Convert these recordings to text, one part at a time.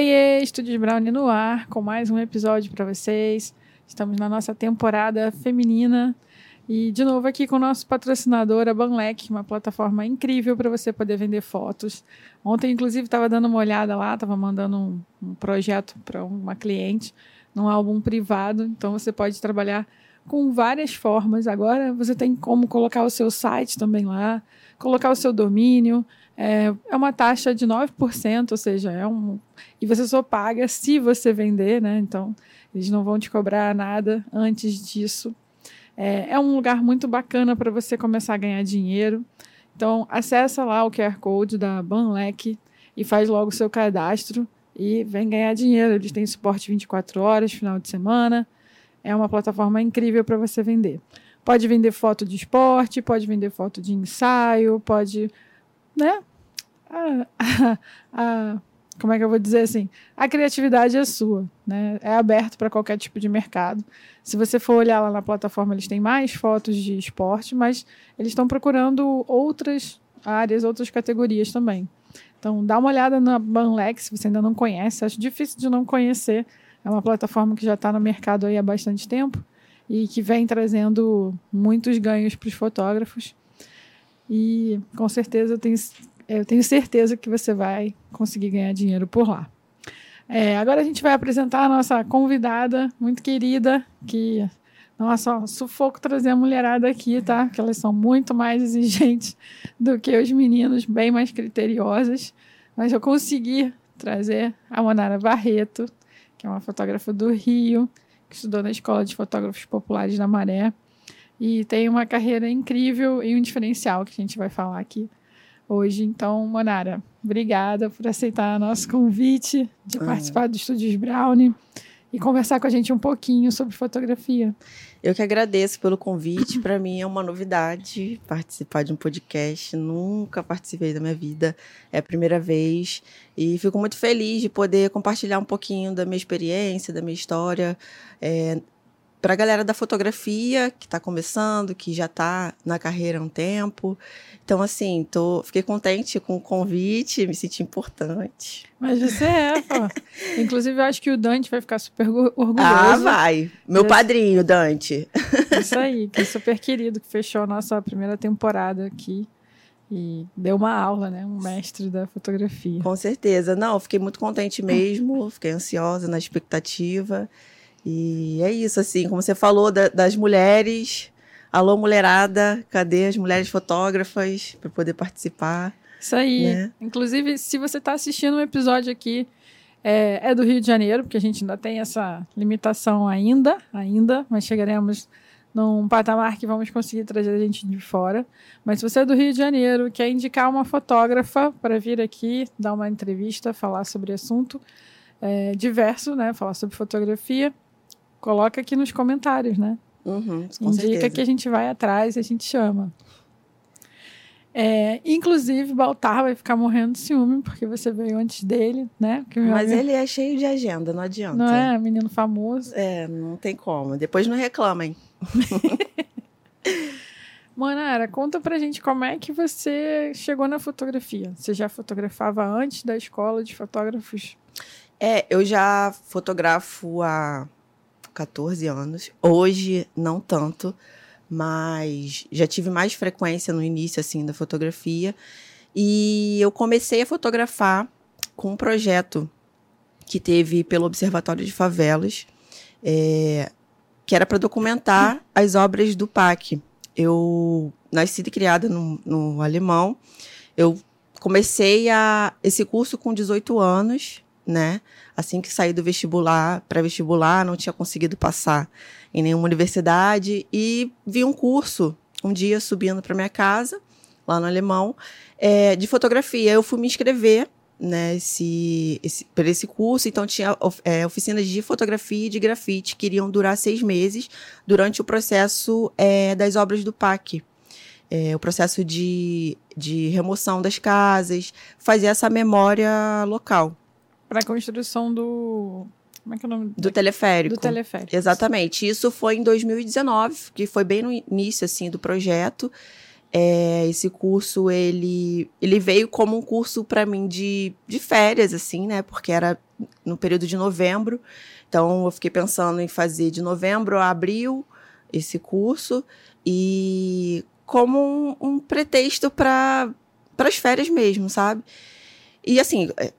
Oiê, Estúdios Brownie no ar, com mais um episódio para vocês. Estamos na nossa temporada feminina e de novo aqui com o nosso patrocinador, a Banlec, uma plataforma incrível para você poder vender fotos. Ontem, inclusive, estava dando uma olhada lá, estava mandando um, um projeto para uma cliente num álbum privado, então você pode trabalhar com várias formas. Agora você tem como colocar o seu site também lá, colocar o seu domínio, é, é uma taxa de 9%, ou seja, é um. E você só paga se você vender, né? Então, eles não vão te cobrar nada antes disso. É, é um lugar muito bacana para você começar a ganhar dinheiro. Então, acessa lá o QR Code da Banlec e faz logo o seu cadastro e vem ganhar dinheiro. Eles têm suporte 24 horas, final de semana. É uma plataforma incrível para você vender. Pode vender foto de esporte, pode vender foto de ensaio, pode né, a, a, a, como é que eu vou dizer assim? A criatividade é sua, né? É aberto para qualquer tipo de mercado. Se você for olhar lá na plataforma, eles têm mais fotos de esporte, mas eles estão procurando outras áreas, outras categorias também. Então, dá uma olhada na Banlex, se você ainda não conhece. Acho difícil de não conhecer. É uma plataforma que já está no mercado aí há bastante tempo e que vem trazendo muitos ganhos para os fotógrafos. E com certeza eu tenho eu tenho certeza que você vai conseguir ganhar dinheiro por lá. É, agora a gente vai apresentar a nossa convidada muito querida, que, nossa, sufoco trazer a mulherada aqui, tá? Porque elas são muito mais exigentes do que os meninos, bem mais criteriosas. Mas eu consegui trazer a Monara Barreto, que é uma fotógrafa do Rio, que estudou na Escola de Fotógrafos Populares da Maré. E tem uma carreira incrível e um diferencial que a gente vai falar aqui hoje. Então, Monara, obrigada por aceitar nosso convite de ah. participar do Estúdios Brownie e conversar com a gente um pouquinho sobre fotografia. Eu que agradeço pelo convite. Para mim é uma novidade participar de um podcast. Nunca participei da minha vida, é a primeira vez. E fico muito feliz de poder compartilhar um pouquinho da minha experiência, da minha história. É, para a galera da fotografia que está começando, que já está na carreira há um tempo. Então, assim, tô, fiquei contente com o convite, me senti importante. Mas você é, pô. Inclusive, eu acho que o Dante vai ficar super orgulhoso. Ah, vai. Meu padrinho, Dante. Isso aí, que é super querido, que fechou a nossa primeira temporada aqui. E deu uma aula, né? Um mestre da fotografia. Com certeza. Não, fiquei muito contente mesmo, fiquei ansiosa na expectativa. E é isso, assim, como você falou da, das mulheres. Alô, mulherada, cadê as mulheres fotógrafas para poder participar? Isso aí. Né? Inclusive, se você está assistindo um episódio aqui, é, é, do Rio de Janeiro, porque a gente ainda tem essa limitação ainda, ainda, mas chegaremos num patamar que vamos conseguir trazer a gente de fora. Mas se você é do Rio de Janeiro, quer indicar uma fotógrafa para vir aqui, dar uma entrevista, falar sobre assunto é, diverso, né? Falar sobre fotografia, coloca aqui nos comentários, né? Uhum, Indica certeza. que a gente vai atrás e a gente chama. É, inclusive, Baltar vai ficar morrendo de ciúme, porque você veio antes dele, né? Mas amigo... ele é cheio de agenda, não adianta. Não é? Menino famoso. É, não tem como. Depois não reclamem. Manara, conta pra gente como é que você chegou na fotografia. Você já fotografava antes da escola de fotógrafos? É, eu já fotografo há 14 anos. Hoje, não tanto, mas já tive mais frequência no início, assim, da fotografia. E eu comecei a fotografar com um projeto que teve pelo Observatório de Favelas, é, que era para documentar as obras do PAC. Eu nasci e criada no, no Alemão. Eu comecei a, esse curso com 18 anos, né? Assim que saí do vestibular, pré-vestibular, não tinha conseguido passar em nenhuma universidade e vi um curso um dia subindo para minha casa, lá no Alemão, é, de fotografia. Eu fui me inscrever né, esse, esse, para esse curso, então tinha é, oficinas de fotografia e de grafite que iriam durar seis meses durante o processo é, das obras do PAC. É, o processo de, de remoção das casas, fazer essa memória local para a construção do. Como é que é o nome? Do teleférico. Do teleférico. Exatamente. Isso foi em 2019, que foi bem no início assim do projeto. É, esse curso ele, ele veio como um curso para mim de, de férias assim, né? Porque era no período de novembro. Então, eu fiquei pensando em fazer de novembro a abril esse curso e como um, um pretexto para as férias mesmo, sabe? E assim, é,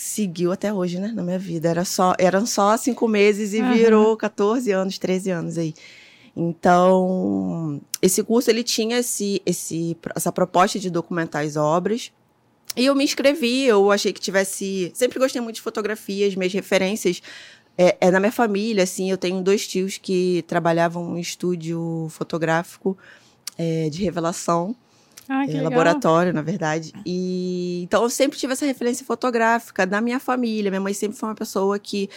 seguiu até hoje, né, na minha vida. Era só, eram só cinco meses e uhum. virou 14 anos, 13 anos aí. Então, esse curso ele tinha esse, esse, essa proposta de documentar as obras. E eu me inscrevi, eu achei que tivesse. Sempre gostei muito de fotografias, minhas referências é, é na minha família, assim. Eu tenho dois tios que trabalhavam em estúdio fotográfico é, de revelação. Ah, é, laboratório, na verdade. E então eu sempre tive essa referência fotográfica da minha família. Minha mãe sempre foi uma pessoa que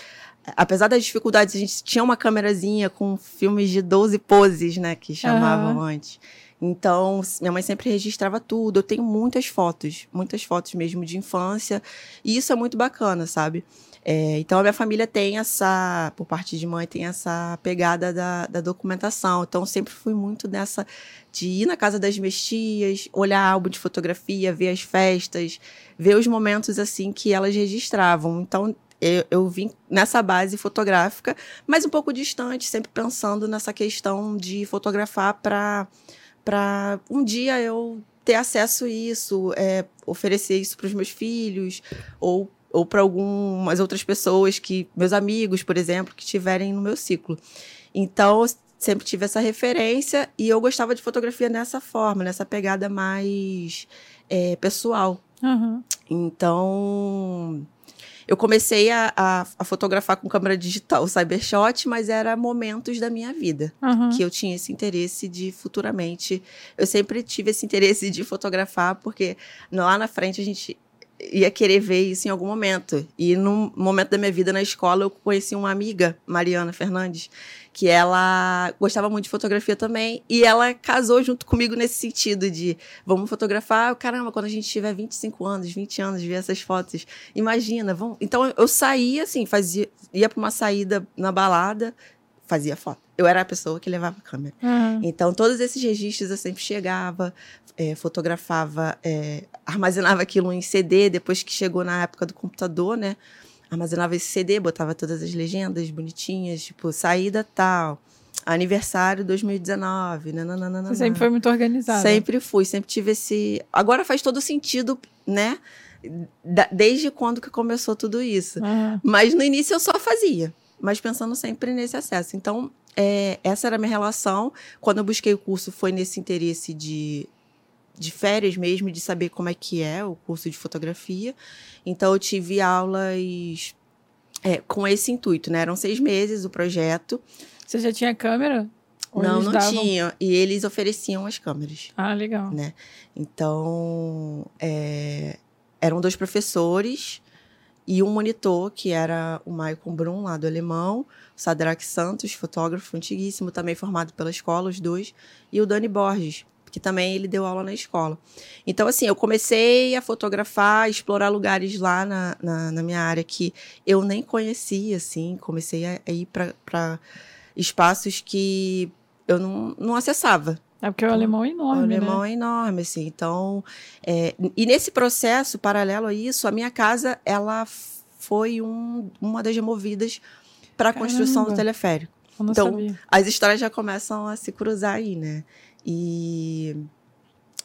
apesar das dificuldades, a gente tinha uma câmerazinha com filmes de 12 poses, né, que chamavam uhum. antes. Então, minha mãe sempre registrava tudo. Eu tenho muitas fotos, muitas fotos mesmo de infância. E isso é muito bacana, sabe? É, então, a minha família tem essa, por parte de mãe, tem essa pegada da, da documentação. Então, sempre fui muito nessa de ir na casa das minhas tias, olhar álbum de fotografia, ver as festas, ver os momentos assim que elas registravam. Então, eu, eu vim nessa base fotográfica, mas um pouco distante, sempre pensando nessa questão de fotografar para para um dia eu ter acesso a isso, é, oferecer isso para os meus filhos ou ou para algumas outras pessoas que meus amigos, por exemplo, que estiverem no meu ciclo. Então, sempre tive essa referência e eu gostava de fotografia nessa forma, nessa pegada mais é, pessoal. Uhum. Então, eu comecei a, a, a, fotografar com câmera digital, cybershot, mas era momentos da minha vida uhum. que eu tinha esse interesse de futuramente. Eu sempre tive esse interesse de fotografar, porque lá na frente a gente ia querer ver isso em algum momento. E num momento da minha vida na escola, eu conheci uma amiga, Mariana Fernandes, que ela gostava muito de fotografia também. E ela casou junto comigo nesse sentido de vamos fotografar. Caramba, quando a gente tiver 25 anos, 20 anos, ver essas fotos. Imagina, vamos. Então eu saía assim, fazia, ia para uma saída na balada, fazia foto. Eu era a pessoa que levava a câmera. Uhum. Então, todos esses registros eu sempre chegava, é, fotografava, é, armazenava aquilo em CD, depois que chegou na época do computador, né? Armazenava esse CD, botava todas as legendas bonitinhas, tipo, saída tal, aniversário 2019, nananana. Você sempre foi muito organizada. Sempre fui, sempre tive esse... Agora faz todo sentido, né? desde quando que começou tudo isso. Uhum. Mas no início eu só fazia, mas pensando sempre nesse acesso. Então, é, essa era a minha relação. Quando eu busquei o curso, foi nesse interesse de de férias mesmo, de saber como é que é o curso de fotografia. Então, eu tive aulas é, com esse intuito, né? Eram seis meses o projeto. Você já tinha câmera? Ou não, não davam... tinha. E eles ofereciam as câmeras. Ah, legal. Né? Então, é, eram dois professores e um monitor, que era o Michael Brum, lá do Alemão, o Sadrak Santos, fotógrafo antiguíssimo, também formado pela escola, os dois, e o Dani Borges, que também ele deu aula na escola. Então, assim, eu comecei a fotografar, explorar lugares lá na, na, na minha área que eu nem conhecia, assim, comecei a, a ir para espaços que eu não, não acessava. É porque o então, alemão é enorme, O alemão né? é enorme, assim. Então, é, e nesse processo, paralelo a isso, a minha casa, ela foi um, uma das removidas para a construção do teleférico. então, sabia. as histórias já começam a se cruzar aí, né? E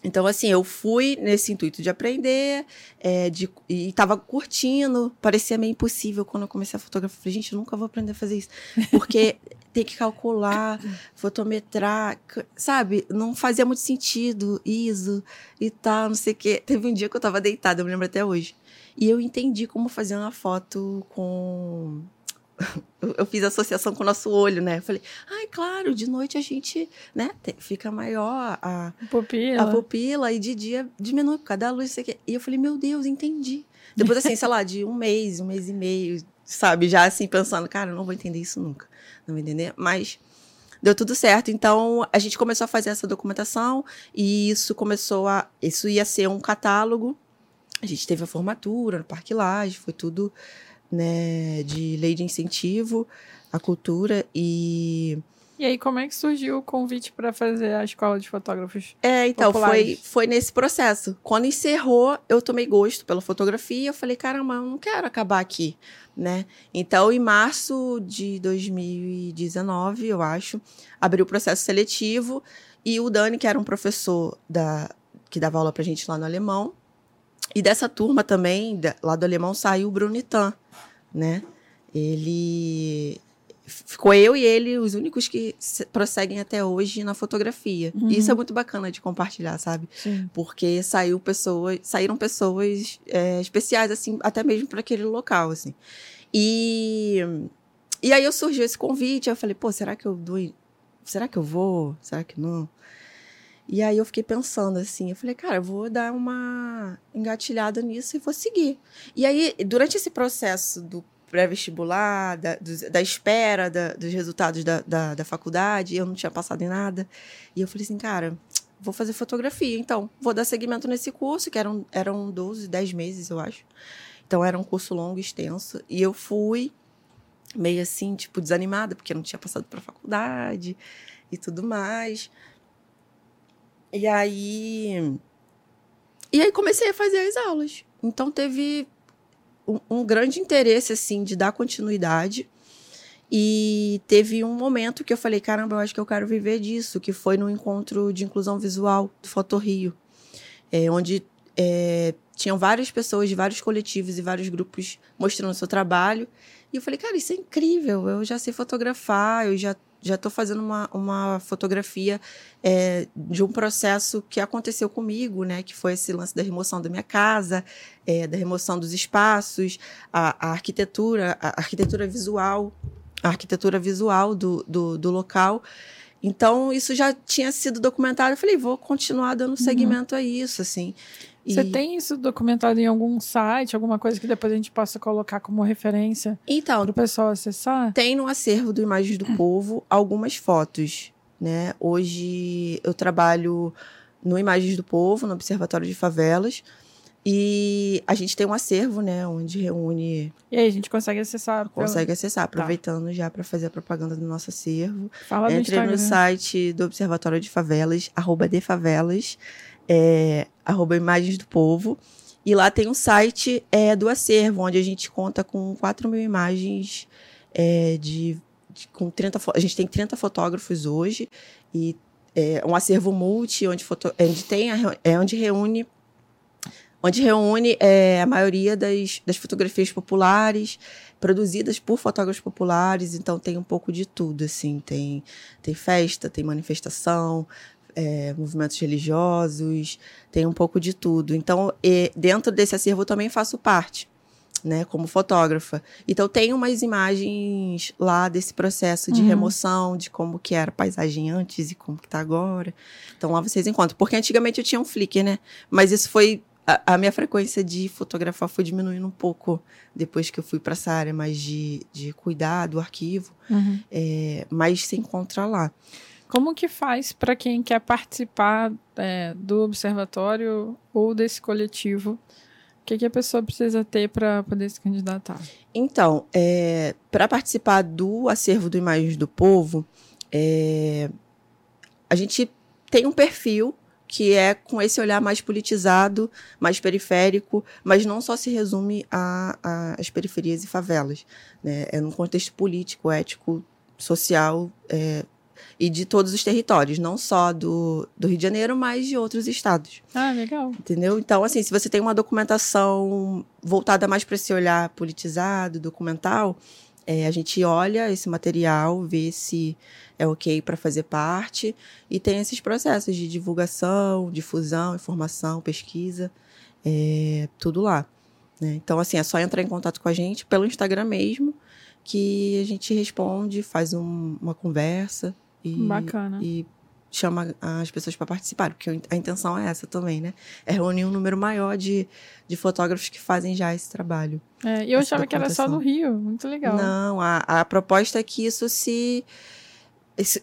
então, assim, eu fui nesse intuito de aprender, é, de, e estava curtindo, parecia meio impossível quando eu comecei a fotografar. Falei, gente, eu nunca vou aprender a fazer isso. Porque tem que calcular, fotometrar, sabe? Não fazia muito sentido, ISO e tal, não sei o quê. Teve um dia que eu estava deitada, eu me lembro até hoje. E eu entendi como fazer uma foto com eu fiz associação com o nosso olho, né? Eu falei, ai, claro, de noite a gente, né, fica maior a pupila. a pupila e de dia diminui por causa da luz, isso aqui. E eu falei, meu Deus, entendi. Depois, assim, sei lá, de um mês, um mês e meio, sabe? Já assim, pensando, cara, eu não vou entender isso nunca. Não vou entender. Mas deu tudo certo. Então, a gente começou a fazer essa documentação e isso começou a. Isso ia ser um catálogo. A gente teve a formatura no Parque Laje, foi tudo né, de lei de incentivo à cultura e E aí, como é que surgiu o convite para fazer a escola de fotógrafos? É, então, foi, populares? foi nesse processo. Quando encerrou, eu tomei gosto pela fotografia. Eu falei, caramba, eu não quero acabar aqui, né? Então, em março de 2019, eu acho, abriu o processo seletivo. E o Dani, que era um professor da, que dava aula pra gente lá no Alemão. E dessa turma também, lá do Alemão, saiu o Brunitan, né? Ele... Ficou eu e ele os únicos que se- prosseguem até hoje na fotografia. Uhum. E isso é muito bacana de compartilhar, sabe? Sim. porque saiu pessoas, saíram pessoas é, especiais assim, até mesmo para aquele local assim. E e aí eu surgiu esse convite, eu falei, pô, será que eu dou, será que eu vou? Será que não? E aí eu fiquei pensando assim, eu falei, cara, eu vou dar uma engatilhada nisso e vou seguir. E aí, durante esse processo do pré-vestibular, da, da espera da- dos resultados da, da, da faculdade, eu não tinha passado em nada. E eu falei assim, cara, vou fazer fotografia, então. Vou dar seguimento nesse curso, que eram, eram 12, 10 meses, eu acho. Então era um curso longo, extenso. E eu fui meio assim, tipo, desanimada, porque eu não tinha passado para faculdade e tudo mais. E aí. E aí comecei a fazer as aulas. Então teve um, um grande interesse, assim, de dar continuidade. E teve um momento que eu falei, caramba, eu acho que eu quero viver disso, que foi no encontro de inclusão visual do Foto Rio, é, onde é, tinham várias pessoas de vários coletivos e vários grupos mostrando o seu trabalho. E eu falei, cara, isso é incrível, eu já sei fotografar, eu já já estou fazendo uma, uma fotografia é, de um processo que aconteceu comigo, né? Que foi esse lance da remoção da minha casa, é, da remoção dos espaços, a, a arquitetura, a arquitetura visual, a arquitetura visual do, do, do local. Então, isso já tinha sido documentado. Eu falei, vou continuar dando seguimento a isso, assim. Você E- tem isso documentado em algum site, alguma coisa que depois a gente possa colocar como referência Então, para o pessoal acessar? Tem no acervo do Imagens do Povo algumas fotos, né? Hoje eu trabalho no Imagens do Povo, no Observatório de Favelas, e a gente tem um acervo, né, onde reúne, E aí, a gente consegue acessar? consegue acessar, aproveitando já para fazer a propaganda do nosso acervo. Fala Entre no site do Observatório de Favelas, arroba de favelas, é, arroba Imagens do Povo. E lá tem um site é, do acervo, onde a gente conta com 4 mil imagens é, de, de- com 30 fo- A gente tem 30 fotógrafos hoje. E é um acervo multi, onde, foto, onde tem a é onde reúne onde reúne é, a maioria das, das fotografias populares produzidas por fotógrafos populares, então tem um pouco de tudo, assim, tem, tem festa, tem manifestação, é, movimentos religiosos, tem um pouco de tudo. Então, e dentro desse acervo eu também faço parte, né, como fotógrafa. Então, tem umas imagens lá desse processo de Uhum. remoção, de como que era a paisagem antes e como que tá agora. Então, lá vocês encontram. Porque antigamente eu tinha um Flickr, né? Mas isso foi... A, a minha frequência de fotografar foi diminuindo um pouco depois que eu fui para essa área mais de, de cuidar do arquivo. Uhum. É, mas se encontra lá. Como que faz para quem quer participar é, do observatório ou desse coletivo? O que, que a pessoa precisa ter para poder se candidatar? Então, para participar do acervo do Imagens do Povo, é, a gente tem um perfil que é com esse olhar mais politizado, mais periférico, mas não só se resume às periferias e favelas. Né? É num contexto político, ético, social é, e de todos os territórios, não só do, do Rio de Janeiro, mas de outros estados. Ah, legal. Entendeu? Então, assim, se você tem uma documentação voltada mais para esse olhar politizado, documental, é, a gente olha esse material, vê se é ok para fazer parte e tem esses processos de divulgação, difusão, informação, pesquisa, é, tudo lá. né? Então, assim, é só entrar em contato com a gente pelo Instagram mesmo, que a gente responde, faz um- uma conversa e, Bacana. e chama as pessoas para participar, porque a intenção é essa também, né? É reunir um número maior de, de fotógrafos que fazem já esse trabalho. É, e eu achava que era só no. Rio. Muito legal. Não, a, a proposta é que isso se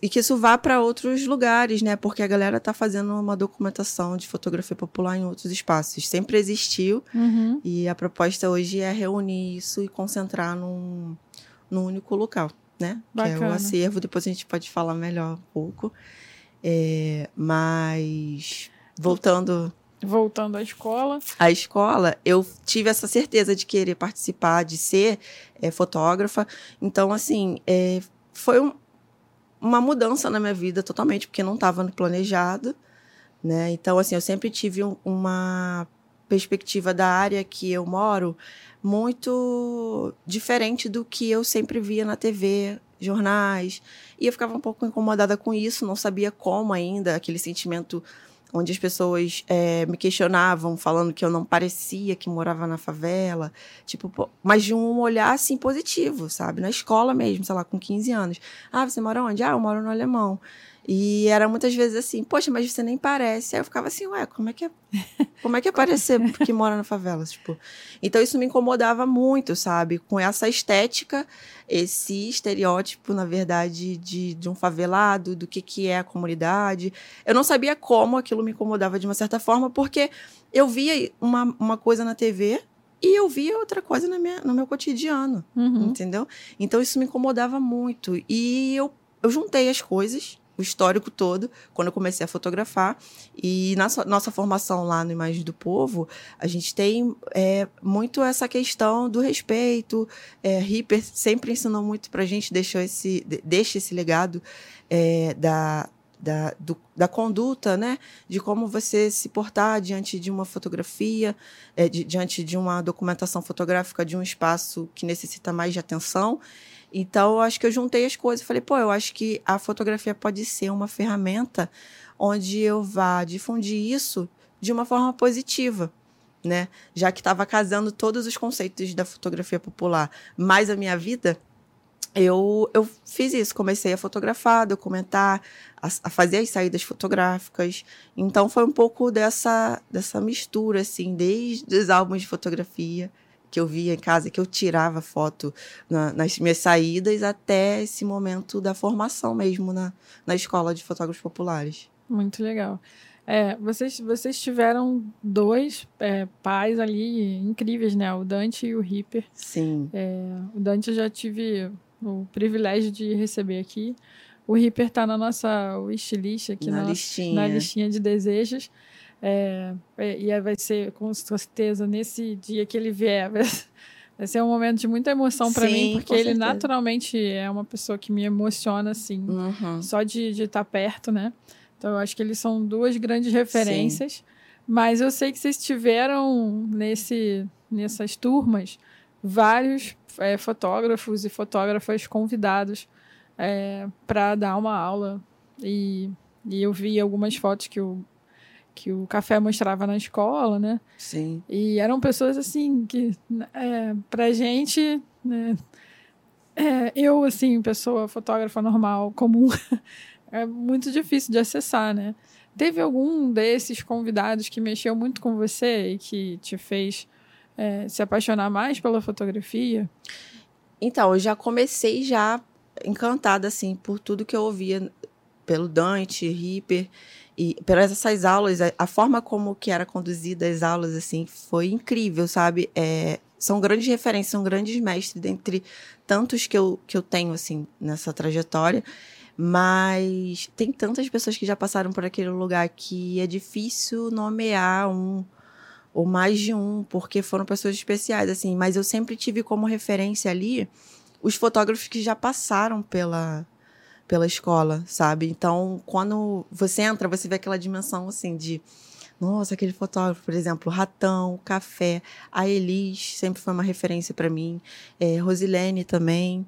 e que isso vá para outros lugares, né? Porque a galera tá fazendo uma documentação de fotografia popular em outros espaços. Sempre existiu Uhum. e a proposta hoje é reunir isso e concentrar num, num único local. Né? Que é o Bacana. acervo. Depois a gente pode falar melhor um pouco. É, mas voltando Voltando à escola. à escola, eu tive essa certeza de querer participar, de ser é, fotógrafa. Então, assim, é, foi um- uma mudança na minha vida totalmente, porque não estava no planejado, né? Então, assim, eu sempre tive um- uma perspectiva da área que eu moro muito diferente do que eu sempre via na TV, jornais. E eu ficava um pouco incomodada com isso, não sabia como ainda, aquele sentimento onde as pessoas eh, me questionavam, falando que eu não parecia que morava na favela, tipo, mas de um olhar assim positivo, sabe? Na escola mesmo, sei lá, com 15 anos. Ah, você mora onde? Ah, eu moro no Alemão. E era muitas vezes assim, poxa, mas você nem parece. Aí eu ficava assim, ué, como é que é, como é que é parecer que mora na favela, tipo? Então isso me incomodava muito, sabe? Com essa estética, esse estereótipo, na verdade, de, de um favelado, do que que é a comunidade. Eu não sabia como aquilo me incomodava de uma certa forma, porque eu via uma, uma coisa na TV e eu via outra coisa na minha, no meu cotidiano, Uhum. entendeu? Então isso me incomodava muito. E eu, eu juntei as coisas, o histórico todo, quando eu comecei a fotografar. E na so- nossa formação lá no Imagem do Povo, a gente tem é, muito essa questão do respeito. É, Ripper sempre ensinou muito pra gente, deixou esse, de- deixa esse legado é, da, da, do- da conduta, né? De como você se portar diante de uma fotografia, é, di- diante de uma documentação fotográfica de um espaço que necessita mais de atenção. Então, eu acho que eu juntei as coisas. Falei, pô, eu acho que a fotografia pode ser uma ferramenta onde eu vá difundir isso de uma forma positiva, né? Já que estava casando todos os conceitos da fotografia popular, mais a minha vida, eu, eu fiz isso. Comecei a fotografar, documentar, a, a fazer as saídas fotográficas. Então, foi um pouco dessa, dessa mistura, assim, desde os álbuns de fotografia que eu via em casa, que eu tirava foto na- nas minhas saídas, até esse momento da formação mesmo na, na escola de fotógrafos populares. Muito legal. É, vocês, vocês tiveram dois é, pais ali incríveis, né? O Dante e o Ripper. Sim. O Dante eu já tive o privilégio de receber aqui. O Ripper tá na nossa wishlist aqui, na na, listinha. na listinha de desejos. É, é, e aí vai ser, com certeza, nesse dia que ele vier, vai, ser um momento de muita emoção para Sim, mim, porque ele certeza. naturalmente é uma pessoa que me emociona, assim, Uhum. só de estar perto, né? Então eu acho que eles são duas grandes referências. Mas eu sei que vocês tiveram nesse, nessas turmas vários é, fotógrafos e fotógrafas convidados para dar uma aula. E, e eu vi algumas fotos que o, que o café mostrava na escola, né? Sim. E eram pessoas assim que, é, pra gente, né, é, eu, assim, pessoa fotógrafa normal, comum, é muito difícil de acessar, né? Teve algum desses convidados que mexeu muito com você e que te fez é, se apaixonar mais pela fotografia? Então, eu já comecei já encantada, assim, por tudo que eu ouvia pelo Dante, Ripper, e pelas essas aulas, a, a forma como que era conduzida as aulas, assim, foi incrível, sabe? É, são grandes referências, são grandes mestres, dentre tantos que eu, que eu tenho, assim, nessa trajetória. Mas tem tantas pessoas que já passaram por aquele lugar que é difícil nomear um ou mais de um, porque foram pessoas especiais, assim. Mas eu sempre tive como referência ali os fotógrafos que já passaram pela, pela escola, sabe? Então, quando você entra, você vê aquela dimensão, assim, de... Nossa, aquele fotógrafo, por exemplo, Ratão, Café, a Elis sempre foi uma referência para mim, é, Rosilene também.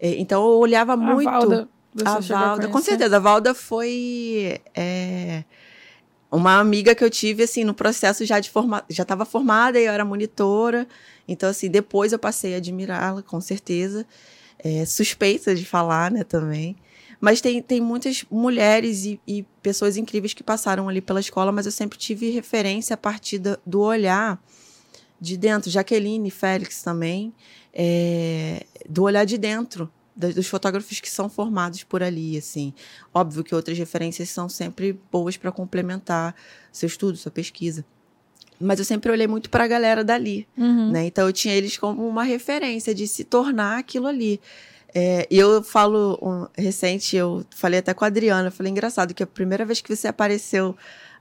É, então, eu olhava muito... A Valda, você A Valda, com certeza. A Valda foi é, uma amiga que eu tive, assim, no processo já de forma... Já estava formada e eu era monitora. Então, assim, depois eu passei a admirá-la, com certeza. É, suspeita de falar, né, também. Mas tem, tem muitas mulheres e, e pessoas incríveis que passaram ali pela escola, mas eu sempre tive referência a partir do olhar de dentro. Jaqueline Félix também, é, do olhar de dentro dos fotógrafos que são formados por ali, assim. Óbvio que outras referências são sempre boas para complementar seu estudo, sua pesquisa. Mas eu sempre olhei muito para a galera dali, Uhum. né? Então eu tinha eles como uma referência de se tornar aquilo ali. É, eu falo, um, recente, eu falei até com a Adriana, eu falei, engraçado, que a primeira vez que você apareceu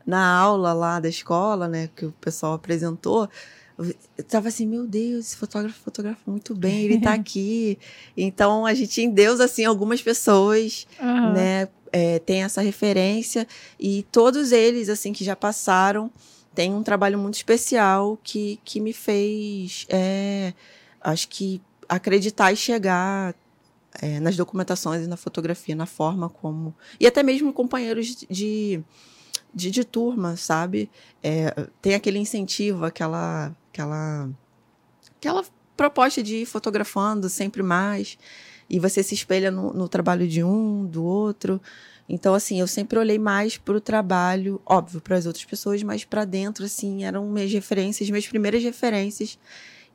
na aula lá da escola, né, que o pessoal apresentou, eu tava assim, meu Deus, esse fotógrafo fotografa muito bem, ele tá aqui. então, a gente, em Deus, assim, algumas pessoas, uhum. né, é, tem essa referência, e todos eles, assim, que já passaram, tem um trabalho muito especial que, que me fez, é, acho que, acreditar e chegar é, nas documentações e na fotografia, na forma como. E até mesmo companheiros de, de, de turma, sabe? É, tem aquele incentivo, aquela, aquela, aquela proposta de ir fotografando sempre mais. E você se espelha no, no trabalho de um, do outro. Então, assim, eu sempre olhei mais para o trabalho, óbvio, para as outras pessoas, mas para dentro, assim, eram minhas referências, minhas primeiras referências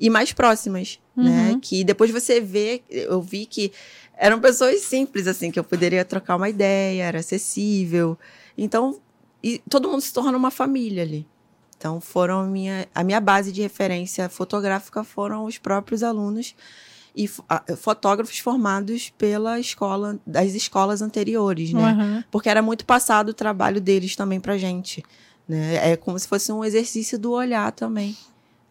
e mais próximas, né? uhum. né? Que depois você vê, eu vi que eram pessoas simples, assim, que eu poderia trocar uma ideia, era acessível. Então, e todo mundo se torna uma família ali. Então, foram a minha, a minha base de referência fotográfica foram os próprios alunos e fotógrafos formados pela escola, das escolas anteriores, né? Uhum. Porque era muito passado o trabalho deles também pra gente. Né? É como se fosse um exercício do olhar também,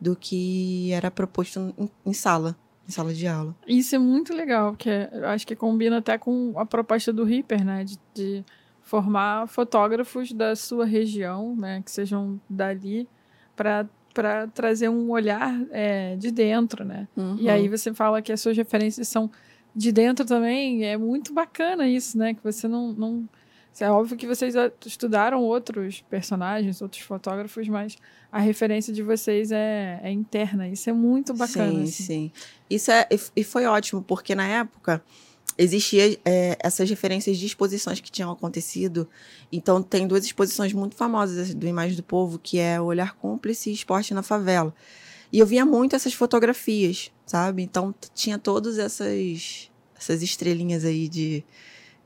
do que era proposto em, em sala em sala de aula. Isso é muito legal, porque eu acho que combina até com a proposta do Reaper, né? De, de formar fotógrafos da sua região, né? Que sejam dali, para para trazer um olhar é, de dentro, né? Uhum. E aí você fala que as suas referências são de dentro também, é muito bacana isso, né? Que você não, não é óbvio que vocês estudaram outros personagens, outros fotógrafos, mas a referência de vocês é, é interna. Isso é muito bacana. Sim, assim. sim. Isso é, e foi ótimo, porque na época existia é, essas referências de exposições que tinham acontecido. Então, tem duas exposições muito famosas do Imagem do Povo, que é o Olhar Cúmplice e Esporte na Favela. E eu via muito essas fotografias, sabe? Então, tinha todas essas, essas estrelinhas aí de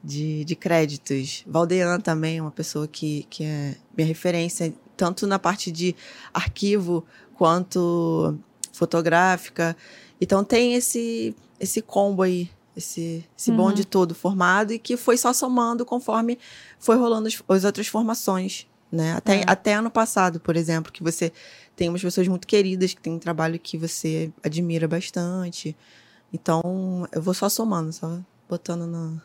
de, de créditos. Valdean também é uma pessoa que, que é minha referência, tanto na parte de arquivo quanto fotográfica. Então tem esse, esse combo aí, esse, esse uhum. bonde todo formado e que foi só somando conforme foi rolando as, as outras formações. Né? Até, é. até ano passado, por exemplo, que você tem umas pessoas muito queridas que tem um trabalho que você admira bastante. Então, eu vou só somando, só botando no,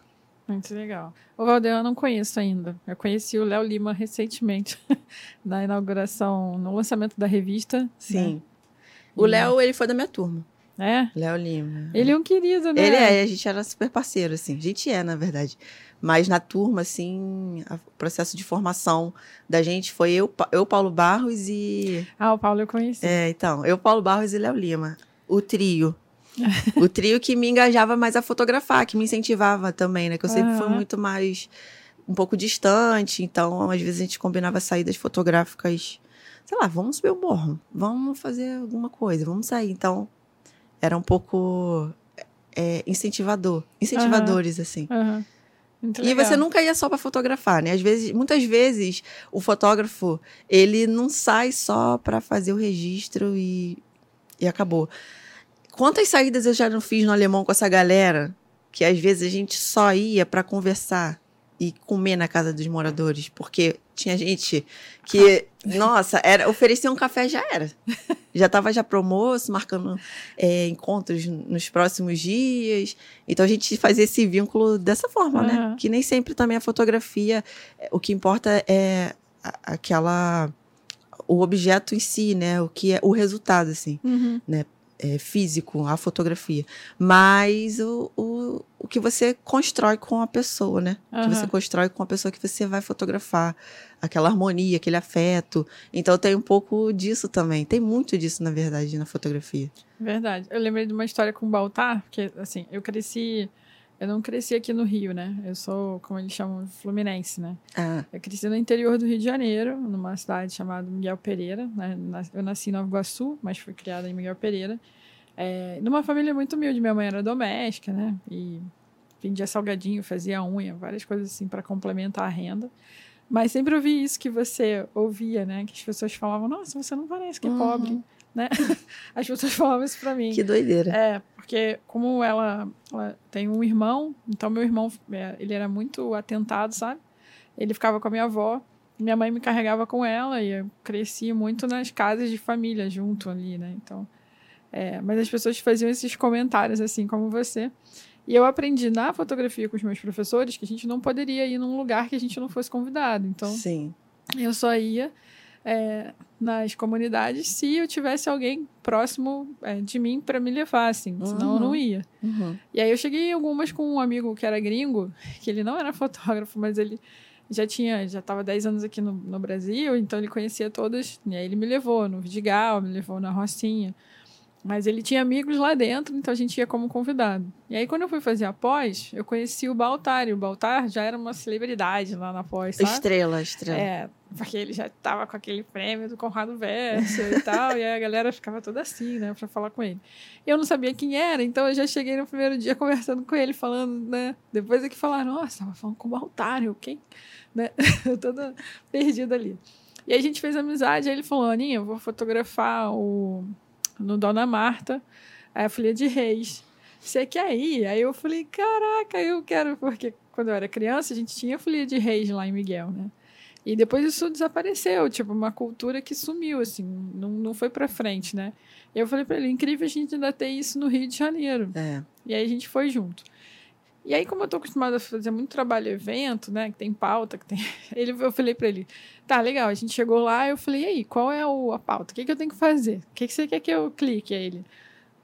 muito legal. O Valdeir eu não conheço ainda. Eu conheci o Léo Lima recentemente, na inauguração, no lançamento da revista. Né? Sim. Né? O Léo, ele foi da minha turma. É? Léo Lima. Ele é um querido, né? Ele é, a gente era super parceiro, assim. A gente é, na verdade. Mas na turma, assim, o processo de formação da gente foi eu, eu Paulo Barros e. Ah, o Paulo eu conheci. É, então. Eu, Paulo Barros e Léo Lima. O trio o trio que me engajava mais a fotografar, que me incentivava também, né? Que eu sempre uhum. fui muito mais um pouco distante, então às vezes a gente combinava saídas fotográficas, sei lá, vamos subir o morro, vamos fazer alguma coisa, vamos sair. Então era um pouco é, incentivador, incentivadores uhum. assim. Uhum. e você nunca ia só para fotografar, né? Às vezes, muitas vezes o fotógrafo ele não sai só para fazer o registro e, e acabou. Quantas saídas eu já não fiz no alemão com essa galera que às vezes a gente só ia para conversar e comer na casa dos moradores, porque tinha gente que, nossa, era oferecia um café já era. Já estava já promoço, marcando é, encontros nos próximos dias. Então a gente fazia esse vínculo dessa forma, uhum. né? Que nem sempre também a fotografia, o que importa é aquela o objeto em si, né? O que é o resultado, assim, uhum. né? É, físico, a fotografia, mas o, o, o que você constrói com a pessoa, né? O que você constrói com a pessoa que você vai fotografar, aquela harmonia, aquele afeto. Então tem um pouco disso também. Tem muito disso, na verdade, na fotografia. Verdade. Eu lembrei de uma história com o Baltar, que assim, eu cresci eu não cresci aqui no Rio, né? Eu sou, como eles chamam, fluminense, né? Ah. Eu cresci no interior do Rio de Janeiro, numa cidade chamada Miguel Pereira. Né? Eu nasci em Nova Iguaçu, mas fui criada em Miguel Pereira. É, numa família muito humilde. Minha mãe era doméstica, né? E vendia salgadinho, fazia unha, várias coisas assim para complementar a renda. Mas sempre ouvi isso que você ouvia, né? Que as pessoas falavam: Nossa, você não parece que é uhum. pobre. Né? As pessoas falavam isso pra mim. Que doideira. É, porque como ela, ela tem um irmão, então meu irmão, é, ele era muito atentado, sabe? Ele ficava com a minha avó, minha mãe me carregava com ela e eu cresci muito nas casas de família junto ali, né? Então, é, mas as pessoas faziam esses comentários assim como você. E eu aprendi na fotografia com os meus professores que a gente não poderia ir num lugar que a gente não fosse convidado. Então, Sim. eu só ia é, nas comunidades se eu tivesse alguém próximo é, de mim para me levar, assim, senão eu não Uhum. ia. Uhum. E aí eu cheguei em algumas com um amigo que era gringo, que ele não era fotógrafo, mas ele já tinha, já estava 10 anos aqui no, no Brasil, então ele conhecia todas, e aí ele me levou no Vidigal, me levou na Rocinha. Mas ele tinha amigos lá dentro, então a gente ia como convidado. E aí, quando eu fui fazer a pós, eu conheci o Baltar, e o Baltar já era uma celebridade lá na pós, sabe? Estrela, estrela. É, porque ele já tava com aquele prêmio do Conrado Verso e tal, e a galera ficava toda assim, né, pra falar com ele. Eu não sabia quem era, então eu já cheguei no primeiro dia conversando com ele, falando, né, depois é que falaram, nossa, tava falando com o Baltário, quem? Né, eu toda perdida ali. E aí a gente fez amizade, aí ele falou, Aninha, eu vou fotografar o, no Dona Marta, a Folia de Reis. Você quer ir? Aí eu falei, caraca, eu quero, porque quando eu era criança, a gente tinha Folia de Reis lá em Miguel, né? E depois isso desapareceu, tipo, uma cultura que sumiu, assim, não, não foi pra frente, né? E eu falei pra ele, incrível a gente ainda ter isso no Rio de Janeiro. É. E aí a gente foi junto. E aí, como eu tô acostumada a fazer muito trabalho evento, né? Que tem pauta, que tem. Ele, eu falei pra ele, tá, legal, a gente chegou lá, eu falei, e aí, qual é o, a pauta? O que, que eu tenho que fazer? O que, que você quer que eu clique? Aí ele,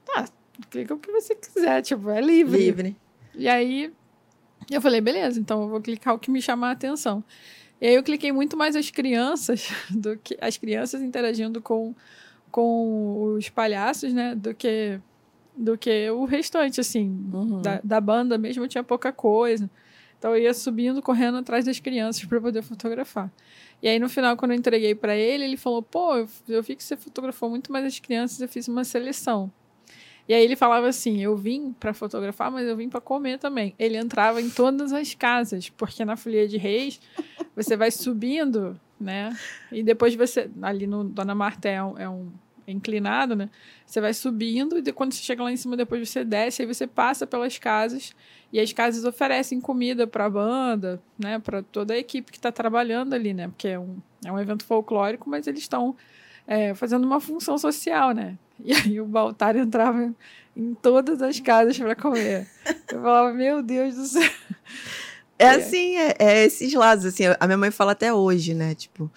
tá, clica o que você quiser, tipo, é livre. Livre. E aí eu falei, beleza, então eu vou clicar o que me chamar a atenção. E aí eu cliquei muito mais as crianças do que as crianças interagindo com, com os palhaços, né? Do que do que o restante, assim, Uhum. da, da banda mesmo tinha pouca coisa. Então eu ia subindo, correndo atrás das crianças para poder fotografar. E aí no final, quando eu entreguei para ele, ele falou: pô, eu, vi que você fotografou muito mais as crianças, eu fiz uma seleção. E aí ele falava assim: eu vim para fotografar, mas eu vim para comer também. Ele entrava em todas as casas, porque na Folia de Reis você vai subindo, né? E depois você, ali no Dona Marta é um, é um é inclinado, né? Você vai subindo e quando você chega lá em cima, depois você desce, aí você passa pelas casas e as casas oferecem comida para a banda, né? Para toda a equipe que está trabalhando ali, né? Porque é um, é um evento folclórico, mas eles estão é, fazendo uma função social, né? E aí o Baltar entrava em todas as casas para comer. Eu falava, meu Deus do céu. É É. assim, é, é esses lados, assim, a minha mãe fala até hoje, né, tipo,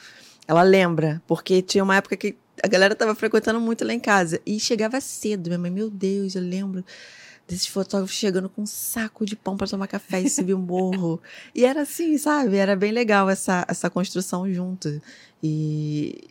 ela lembra, porque tinha uma época que a galera tava frequentando muito lá em casa, e chegava cedo, minha mãe, meu Deus, eu lembro desses fotógrafos chegando com um saco de pão para tomar café e subir o morro, e era assim, sabe, era bem legal essa, essa construção junto, e...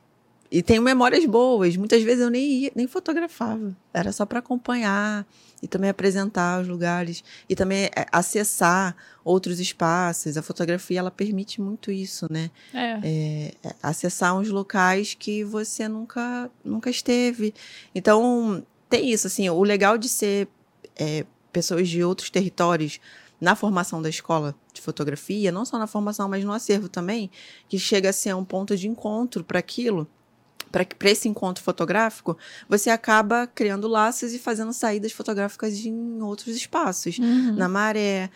E tenho memórias boas. Muitas vezes eu nem ia, nem fotografava. Era só para acompanhar e também apresentar os lugares e também é, acessar outros espaços. A fotografia ela permite muito isso, né? É, É, é, acessar uns locais que você nunca nunca esteve. Então tem isso assim. O legal de ser é, pessoas de outros territórios na formação da escola de fotografia, não só na formação, mas no acervo também, que chega a ser um ponto de encontro para aquilo para esse encontro fotográfico, você acaba criando laços e fazendo saídas fotográficas em outros espaços. uhum. Na maré.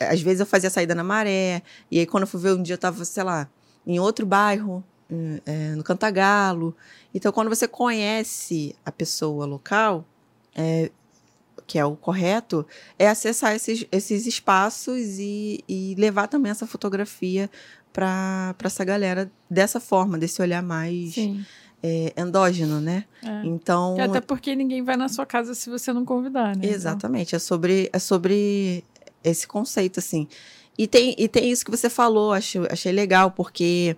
Às vezes eu fazia saída na maré. E aí, quando eu fui ver um dia, eu tava, sei lá, em outro bairro, em- é, no Cantagalo. Então, quando você conhece a pessoa local, é, que é o correto, é acessar esses, esses espaços e, e levar também essa fotografia para essa galera dessa forma, desse olhar mais é, endógeno, né? É. Então. E até porque ninguém vai na sua casa se você não convidar, né? Então, Exatamente, é sobre, é sobre esse conceito, assim. E tem, e tem isso que você falou, acho, achei legal, porque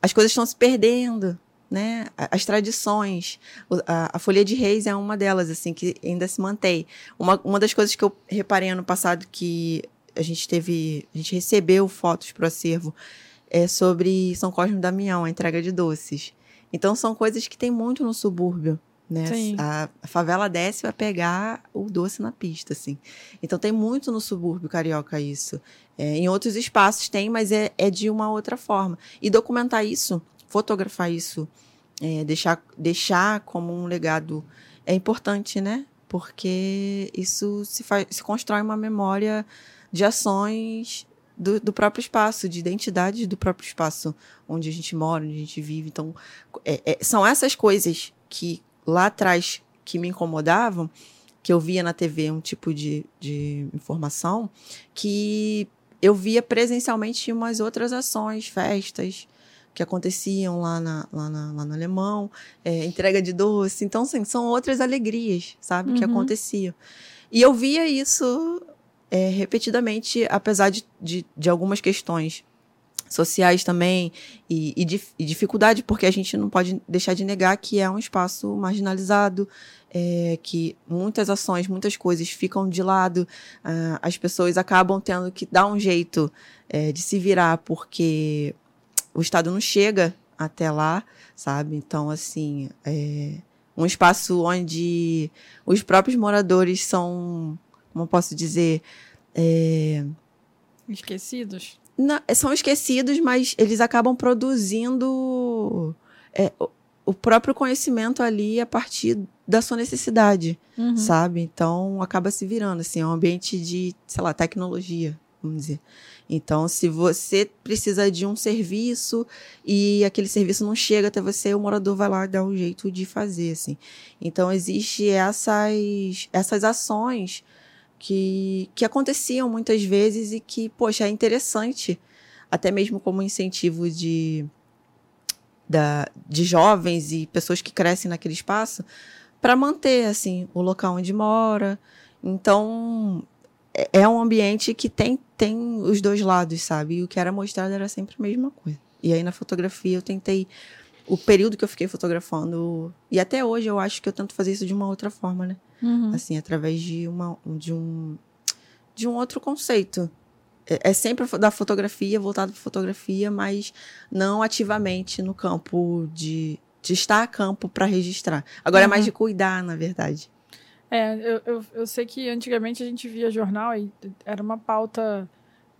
as coisas estão se perdendo, né? As tradições. A, a Folha de Reis é uma delas, assim, que ainda se mantém. Uma, uma das coisas que eu reparei ano passado que a gente teve, a gente recebeu fotos pro acervo, é sobre São Cosme e Damião, a entrega de doces. Então são coisas que tem muito no subúrbio, né? Sim. A, a favela desce vai pegar o doce na pista, assim. Então tem muito no subúrbio carioca isso. É, em outros espaços tem, mas é, é de uma outra forma. E documentar isso, fotografar isso é, deixar, deixar como um legado é importante, né? Porque isso se, faz, se constrói uma memória de ações do, do, próprio espaço, de identidade do próprio espaço onde a gente mora, onde a gente vive. Então, é, é, são essas coisas que lá atrás que me incomodavam, que eu via na TV um tipo de, de informação, que eu via presencialmente umas outras ações, festas que aconteciam lá, na, lá, na, lá no Alemão, é, entrega de doce. Então, assim, são outras alegrias, sabe, uhum. que aconteciam. E eu via isso é, repetidamente, apesar de, de, de, algumas questões sociais também e, e, de, e, dificuldade, porque a gente não pode deixar de negar que é um espaço marginalizado, é, que muitas ações, muitas coisas ficam de lado, uh, as pessoas acabam tendo que dar um jeito é, de se virar, porque o Estado não chega até lá, sabe? Então, assim, é um espaço onde os próprios moradores são, como posso dizer, é... esquecidos. Não, são esquecidos, mas eles acabam produzindo é, o próprio conhecimento ali a partir da sua necessidade, uhum. sabe? Então acaba se virando assim, é um ambiente de, sei lá, tecnologia, vamos dizer. Então, se você precisa de um serviço e aquele serviço não chega até você, o morador vai lá dar um jeito de fazer, assim. Então, existe essas essas ações que, que aconteciam muitas vezes e que, poxa, é interessante, até mesmo como incentivo de, da, de jovens e pessoas que crescem naquele espaço, para manter, assim, o local onde mora. Então, é, é um ambiente que tem, tem os dois lados, sabe? E o que era mostrado era sempre a mesma coisa. E aí, na fotografia, eu tentei o período que eu fiquei fotografando. E até hoje eu acho que eu tento fazer isso de uma outra forma, né? Uhum. Assim, através de, uma, de, um, de um outro conceito. É, é sempre da fotografia, voltado para fotografia, mas não ativamente no campo de, de estar a campo para registrar. Agora uhum. é mais uhum. de cuidar, na verdade. É, eu, eu, eu sei que antigamente a gente via jornal e era uma pauta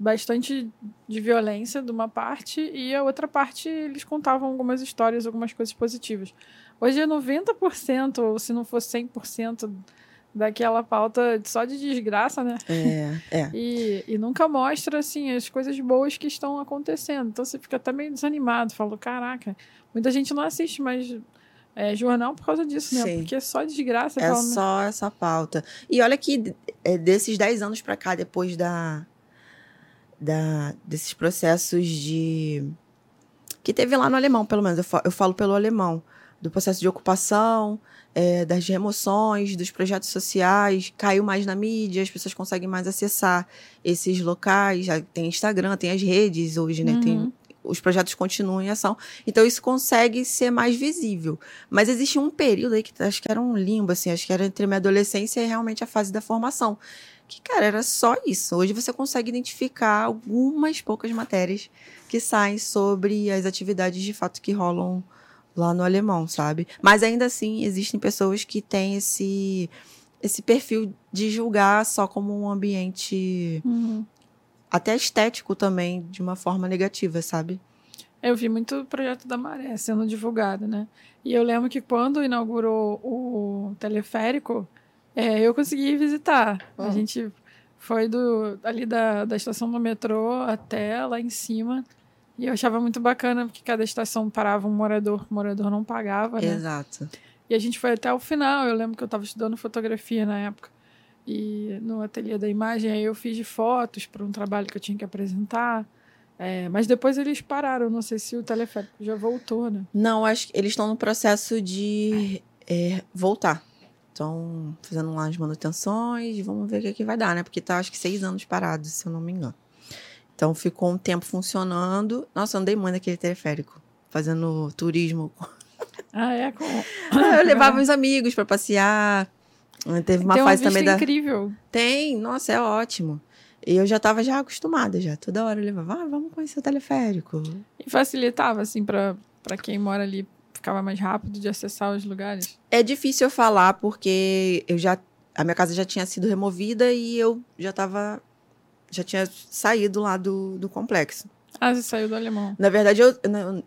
bastante de violência de uma parte e a outra parte eles contavam algumas histórias, algumas coisas positivas. Hoje é 90%, ou se não for 100% daquela pauta só de desgraça, né? É, é. E, e nunca mostra, assim, as coisas boas que estão acontecendo. Então você fica até meio desanimado, fala, caraca, muita gente não assiste mais é, jornal por causa disso, né? Sim. Porque é só desgraça. É fala, só né? essa pauta. E olha que é, desses 10 anos para cá, depois da, da, desses processos de... Que teve lá no alemão, pelo menos. Eu falo, eu falo pelo alemão do processo de ocupação, é, das remoções, dos projetos sociais, caiu mais na mídia, as pessoas conseguem mais acessar esses locais. Tem Instagram, tem as redes hoje, né? Uhum. Tem, os projetos continuam em ação. Então, isso consegue ser mais visível. Mas existe um período aí que acho que era um limbo, assim, acho que era entre a minha adolescência e realmente a fase da formação. Que, cara, era só isso. Hoje você consegue identificar algumas poucas matérias que saem sobre as atividades de fato que rolam lá no alemão, sabe? Mas ainda assim, existem pessoas que têm esse, esse perfil de julgar só como um ambiente uhum. até estético também, de uma forma negativa, sabe? Eu vi muito projeto da Maré sendo divulgado, né? E eu lembro que quando inaugurou o teleférico, é, eu consegui visitar. Uhum. A gente foi do, ali da, da estação do metrô até lá em cima. E eu achava muito bacana, porque cada estação parava um morador, o morador não pagava, né? Exato. E a gente foi até o final. Eu lembro que eu estava estudando fotografia na época. E no ateliê da imagem, aí eu fiz fotos para um trabalho que eu tinha que apresentar. É, mas depois eles pararam. Não sei se o teleférico já voltou, né? Não, acho que eles estão no processo de é, voltar. Estão fazendo lá as manutenções. Vamos ver o que, é que vai dar, né? Porque tá acho que seis anos parados, se eu não me engano. Então ficou um tempo funcionando. Nossa, eu andei muito naquele teleférico, fazendo turismo. Ah, é? Com... eu levava os amigos para passear. Teve uma Tem fase também da. incrível. Tem, nossa, é ótimo. E eu já estava já acostumada, já. Toda hora eu levava, ah, vamos conhecer o teleférico. E facilitava, assim, para quem mora ali, ficava mais rápido de acessar os lugares? É difícil eu falar, porque eu já. A minha casa já tinha sido removida e eu já estava já tinha saído lá do, do complexo. Ah, você saiu do alemão. Na verdade, eu,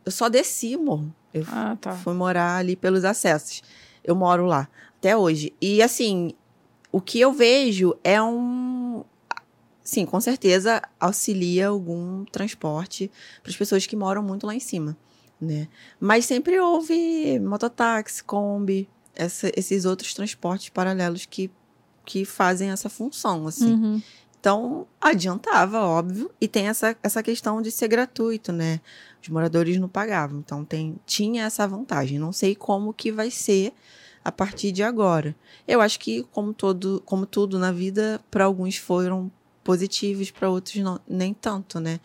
eu só desci o morro. Eu Ah, tá. fui morar ali pelos acessos. Eu moro lá até hoje. E assim, o que eu vejo é um. Sim, com certeza auxilia algum transporte para as pessoas que moram muito lá em cima, né? Mas sempre houve mototáxi, Kombi, essa- esses outros transportes paralelos que, que fazem essa função, assim. Uhum. Então, adiantava, óbvio. E tem essa, essa questão de ser gratuito, né? Os moradores não pagavam. Então, tem, tinha essa vantagem. Não sei como que vai ser a partir de agora. Eu acho que, como, todo, como tudo na vida, para alguns foram positivos, para outros não, nem tanto, né?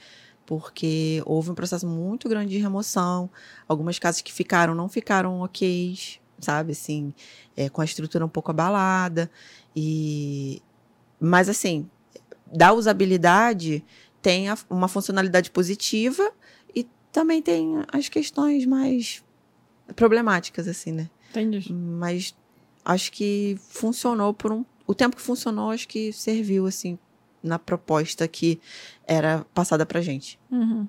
Porque houve um processo muito grande de remoção. Algumas casas que ficaram não ficaram ok, sabe? Assim, é, com a estrutura um pouco abalada. E... Mas, assim, da usabilidade tem a- uma funcionalidade positiva e também tem as questões mais problemáticas, assim, né? Entendi. Mas acho que funcionou por um. O tempo que funcionou, acho que serviu, assim, na proposta que era passada pra gente. Uhum.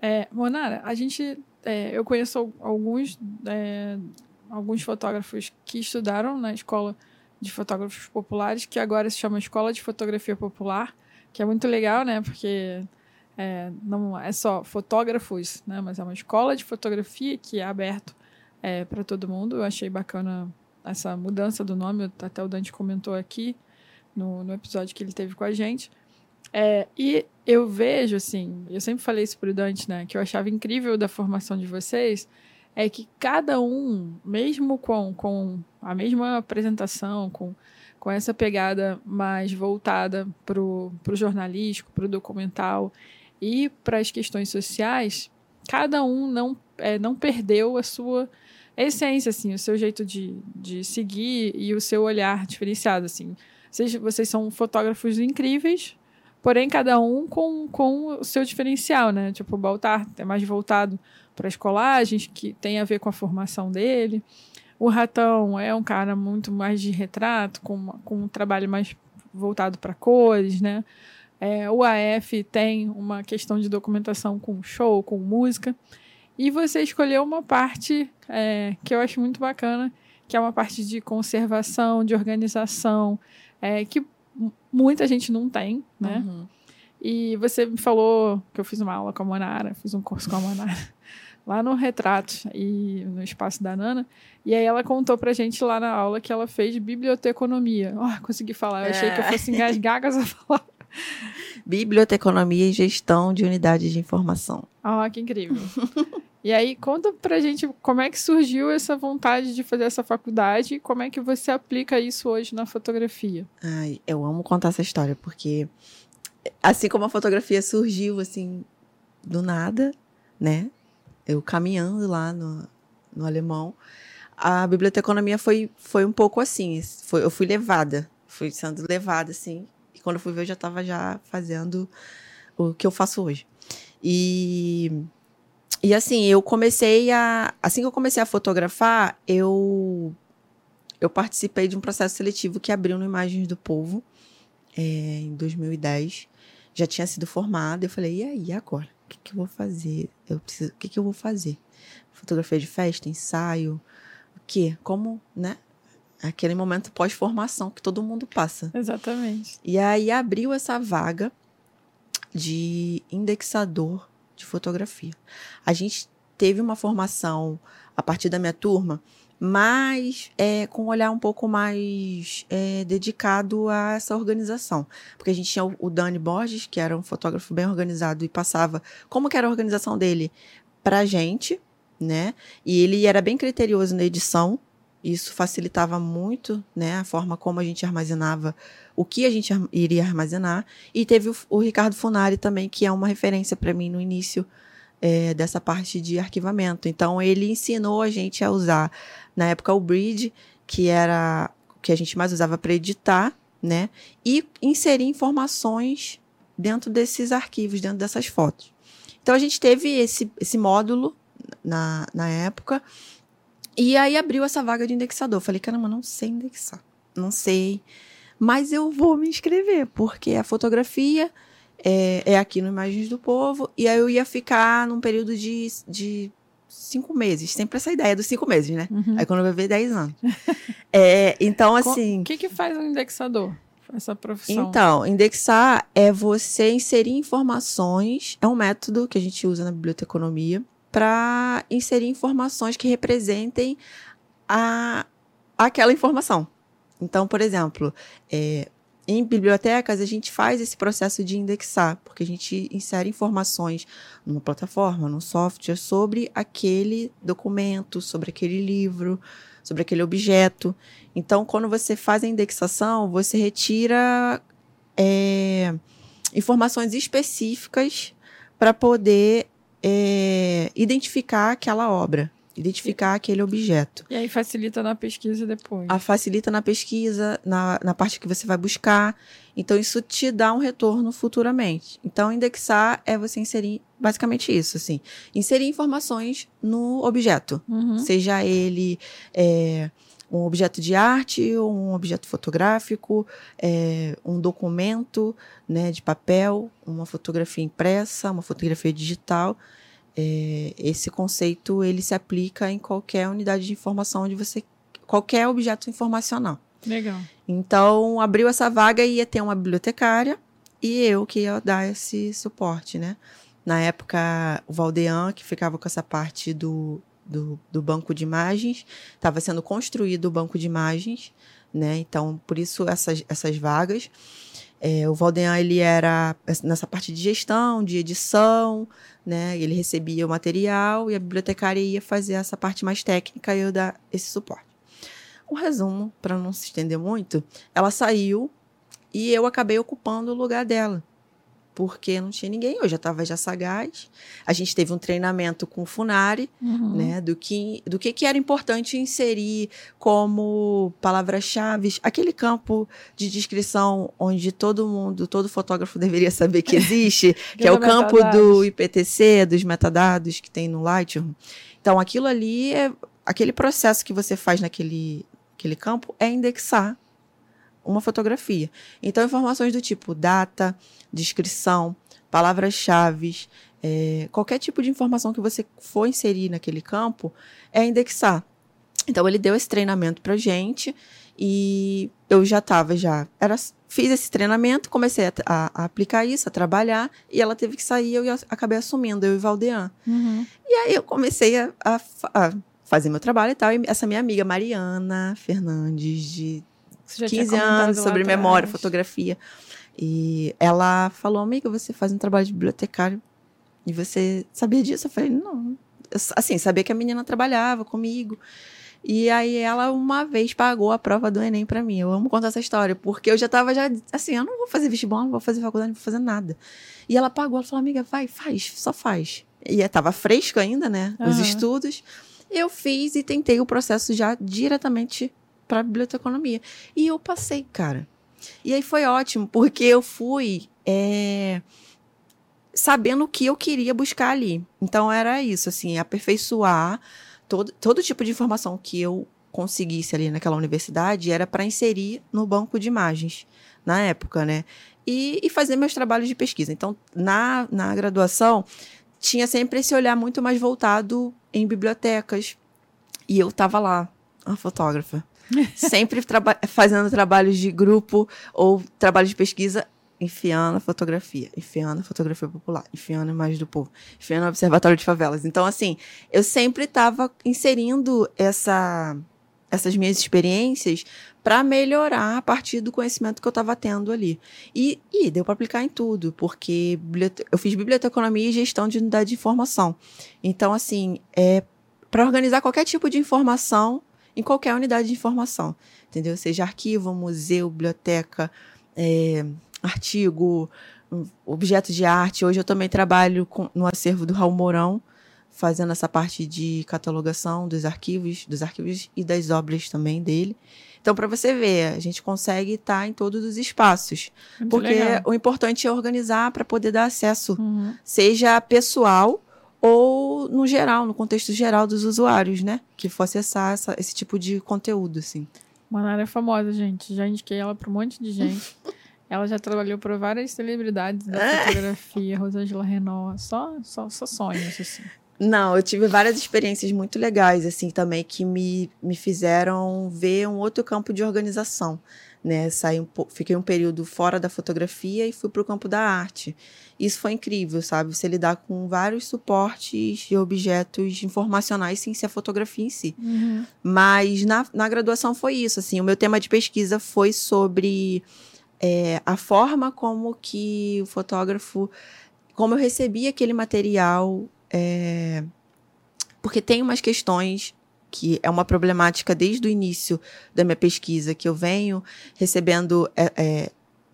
É, Monara, a gente. é, eu conheço al- alguns, é, alguns fotógrafos que estudaram na escola de fotógrafos populares, que agora se chama Escola de Fotografia Popular, que é muito legal, né? Porque é, não é só fotógrafos, né? Mas é uma escola de fotografia que é aberto é, para todo mundo. Eu achei bacana essa mudança do nome, até o Dante comentou aqui no, no episódio que ele teve com a gente. É, e eu vejo, assim, eu sempre falei isso pro Dante, né? Que eu achava incrível da formação de vocês é que cada um, mesmo com, com a mesma apresentação, com, com essa pegada mais voltada pro, pro jornalístico, pro documental e para as questões sociais, cada um não, é, não perdeu a sua essência, assim, o seu jeito de, de seguir e o seu olhar diferenciado, assim. Vocês, vocês são fotógrafos incríveis, porém cada um com, com o seu diferencial, né? Tipo, o Baltar é mais voltado para as colagens, que tem a ver com a formação dele. O Ratão é um cara muito mais de retrato, com, com um trabalho mais voltado para cores, né? É, o AF tem uma questão de documentação com show, com música. E você escolheu uma parte é, que eu acho muito bacana, que é uma parte de conservação, de organização, é, que muita gente não tem, né? Uhum. E você me falou que eu fiz uma aula com a Monara, fiz um curso com a Monara, lá no Retratos e no Espaço da Nana. E aí ela contou pra gente lá na aula que ela fez biblioteconomia. Ó, consegui falar, eu achei que eu É. fosse engasgar com essa palavra. Biblioteconomia e gestão de unidades de informação. Ó, que incrível. e aí, conta pra gente como é que surgiu essa vontade de fazer essa faculdade e como é que você aplica isso hoje na fotografia. Ai, eu amo contar essa história, porque assim como a fotografia surgiu, assim, do nada, né? Eu caminhando lá no, no alemão, a biblioteconomia foi, foi um pouco assim. Foi, eu fui levada, fui sendo levada, assim. E quando eu fui ver, eu já estava já fazendo o que eu faço hoje. E, e assim, eu comecei a. Assim que eu comecei a fotografar, eu, eu participei de um processo seletivo que abriu no Imagens do Povo é, em 2010. Já tinha sido formada. Eu falei, e aí, agora? O que, que eu vou fazer? Eu preciso, o que, que eu vou fazer? Fotografia de festa, ensaio, o quê? Como, né? Aquele momento pós-formação que todo mundo passa. Exatamente. E aí abriu essa vaga de indexador de fotografia. A gente teve uma formação a partir da minha turma, mas é, com um olhar um pouco mais é, dedicado a essa organização. Porque a gente tinha o, Dani Borges, que era um fotógrafo bem organizado e passava como que era a organização dele pra gente, né? E ele era bem criterioso na edição. Isso facilitava muito, né, a forma como a gente armazenava o que a gente iria armazenar. E teve o, o Ricardo Funari também, que é uma referência para mim no início é, dessa parte de arquivamento. Então, ele ensinou a gente a usar, na época, o Bridge, que era o que a gente mais usava para editar, né? E inserir informações dentro desses arquivos, dentro dessas fotos. Então, a gente teve esse, esse módulo na, na época. E aí abriu essa vaga de indexador. Falei, caramba, não sei indexar. Não sei. Mas eu vou me inscrever, porque a fotografia é, é aqui no Imagens do Povo. E aí eu ia ficar num período de, de cinco meses. Sempre essa ideia dos cinco meses, né? Uhum. Aí quando vai ver 10 anos. é, então, assim. O que, que faz um indexador? Essa profissão. Então, indexar é você inserir informações, é um método que a gente usa na biblioteconomia para inserir informações que representem a, aquela informação. Então, por exemplo, é, em bibliotecas a gente faz esse processo de indexar, porque a gente insere informações numa plataforma, num software, sobre aquele documento, sobre aquele livro, sobre aquele objeto. Então, quando você faz a indexação, você retira é, informações específicas para poder é, identificar aquela obra, identificar aquele objeto. E aí facilita na pesquisa depois. A facilita na pesquisa, na, na parte que você vai buscar. Então, isso te dá um retorno futuramente. Então, indexar é você inserir basicamente isso, assim. Inserir informações no objeto. Uhum. Seja ele é, um objeto de arte, ou um objeto fotográfico, é, um documento né, de papel, uma fotografia impressa, uma fotografia digital. É, esse conceito ele se aplica em qualquer unidade de informação onde você qualquer objeto informacional. Legal. Então abriu essa vaga e ia ter uma bibliotecária e eu que ia dar esse suporte, né? Na época o Valdean que ficava com essa parte do, do, do banco de imagens estava sendo construído o banco de imagens, né? Então por isso essas essas vagas é, o Valdean ele era nessa parte de gestão, de edição, né? Ele recebia o material e a bibliotecária ia fazer essa parte mais técnica e eu dar esse suporte. Um resumo, para não se estender muito, ela saiu e eu acabei ocupando o lugar dela. Porque não tinha ninguém, eu já estava já sagaz. A gente teve um treinamento com o Funari, Uhum. né, do que do que, que era importante inserir como palavras-chave, aquele campo de descrição onde todo mundo, todo fotógrafo deveria saber que existe, que é o campo do IPTC, dos metadados que tem no Lightroom. Então, aquilo ali é aquele processo que você faz naquele aquele campo é indexar uma fotografia. Então, informações do tipo data, descrição, palavras-chave, é, qualquer tipo de informação que você for inserir naquele campo é indexar. Então, ele deu esse treinamento pra gente e eu já estava já era fiz esse treinamento, comecei a, a- a aplicar isso, a trabalhar e ela teve que sair eu acabei assumindo eu e Valdean. Uhum. E aí eu comecei a, a fa- a fazer meu trabalho e tal. E essa minha amiga Mariana Fernandes, de 15 comentado anos, sobre memória, fotografia. E ela falou, amiga, você faz um trabalho de bibliotecário. E você sabia disso? Eu falei, não. Eu, assim, sabia que a menina trabalhava comigo. E aí ela uma vez pagou a prova do Enem pra mim. Eu amo contar essa história, porque eu já tava já assim, eu não vou fazer vestibular, não vou fazer faculdade, não vou fazer nada. E ela pagou, ela falou, amiga, vai, faz, só faz. E eu tava fresco ainda, né? Os Aham. estudos. Eu fiz e tentei o processo já diretamente pra biblioteconomia. E eu passei, cara. E aí foi ótimo, porque eu fui é, sabendo o que eu queria buscar ali. Então era isso, assim, aperfeiçoar todo, todo tipo de informação que eu conseguisse ali naquela universidade era para inserir no banco de imagens, na época, né? E, e fazer meus trabalhos de pesquisa. Então, na, na graduação, tinha sempre esse olhar muito mais voltado em bibliotecas. E eu tava lá, a fotógrafa. Sempre traba fazendo trabalhos de grupo ou trabalho de pesquisa, enfiando a fotografia, enfiando a fotografia popular, enfiando a imagem do povo, enfiando o observatório de favelas. Então, assim, eu sempre estava inserindo essa, essas minhas experiências para melhorar a partir do conhecimento que eu estava tendo ali. E, e deu para aplicar em tudo, porque eu fiz biblioteconomia e gestão de unidade de informação. Então, assim, é para organizar qualquer tipo de informação em qualquer unidade de informação, entendeu? Seja arquivo, museu, biblioteca, é, artigo, objeto de arte. Hoje eu também trabalho com- no acervo do Raul Mourão, fazendo essa parte de catalogação dos arquivos, dos arquivos e das obras também dele. Então, para você ver, a gente consegue estar em todos os espaços, Muito porque legal. o importante é organizar para poder dar acesso, Uhum. seja pessoal ou no geral, no contexto geral dos usuários, né? Que for acessar essa- esse tipo de conteúdo, assim. Manara é famosa, gente. Já indiquei ela para um monte de gente. ela já trabalhou para várias celebridades da É. fotografia, Rosângela Renault. Só, só, só sonhos, assim. Não, eu tive várias experiências muito legais, assim, também, que me, me fizeram ver um outro campo de organização. Né? Saí um, fiquei um período fora da fotografia e fui para o campo da arte. Isso foi incrível, sabe? Você lidar com vários suportes de objetos informacionais sem ser a fotografia em si. Uhum. Mas na, na graduação foi isso, assim. O meu tema de pesquisa foi sobre é, a forma como que o fotógrafo... Como eu recebia aquele material é, porque tem umas questões que é uma problemática desde o início da minha pesquisa, que eu venho recebendo. É, é,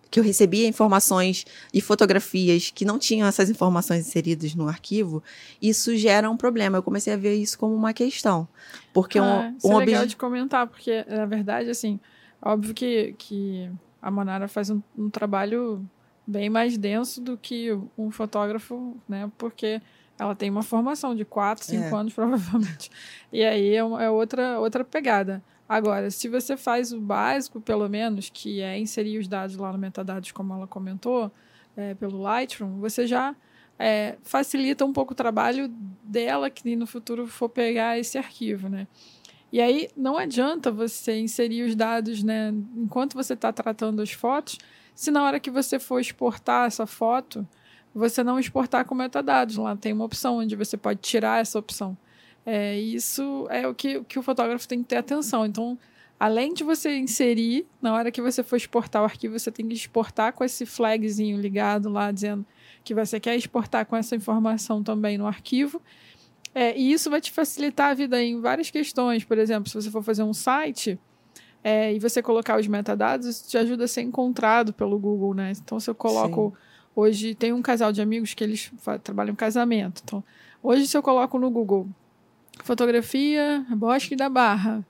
que eu recebia informações e fotografias que não tinham essas informações inseridas no arquivo, isso gera um problema. Eu comecei a ver isso como uma questão. Porque ah, um, um é legal de comentar, porque, na verdade, assim, óbvio que, que a Manara faz um, um trabalho bem mais denso do que um fotógrafo, né? Porque ela tem uma formação de 4, 5 é. anos, provavelmente. E aí é, é, outra, outra pegada. Agora, se você faz o básico, pelo menos, que é inserir os dados lá no metadados, como ela comentou, é, pelo Lightroom, você já é, facilita um pouco o trabalho dela, que no futuro for pegar esse arquivo, né? E aí não adianta você inserir os dados, né, enquanto você está tratando as fotos, se na hora que você for exportar essa foto, você não exportar com metadados. Lá tem uma opção onde você pode tirar essa opção. É, isso é o que, que o fotógrafo tem que ter atenção. Então, além de você inserir, na hora que você for exportar o arquivo, você tem que exportar com esse flagzinho ligado lá, dizendo que você quer exportar com essa informação também no arquivo. É, e isso vai te facilitar a vida em várias questões. Por exemplo, se você for fazer um site é, e você colocar os metadados, isso te ajuda a ser encontrado pelo Google, né? Então, se eu coloco. Sim Hoje tem um casal de amigos que eles trabalham em casamento. Então, hoje se eu coloco no Google fotografia Bosque da Barra,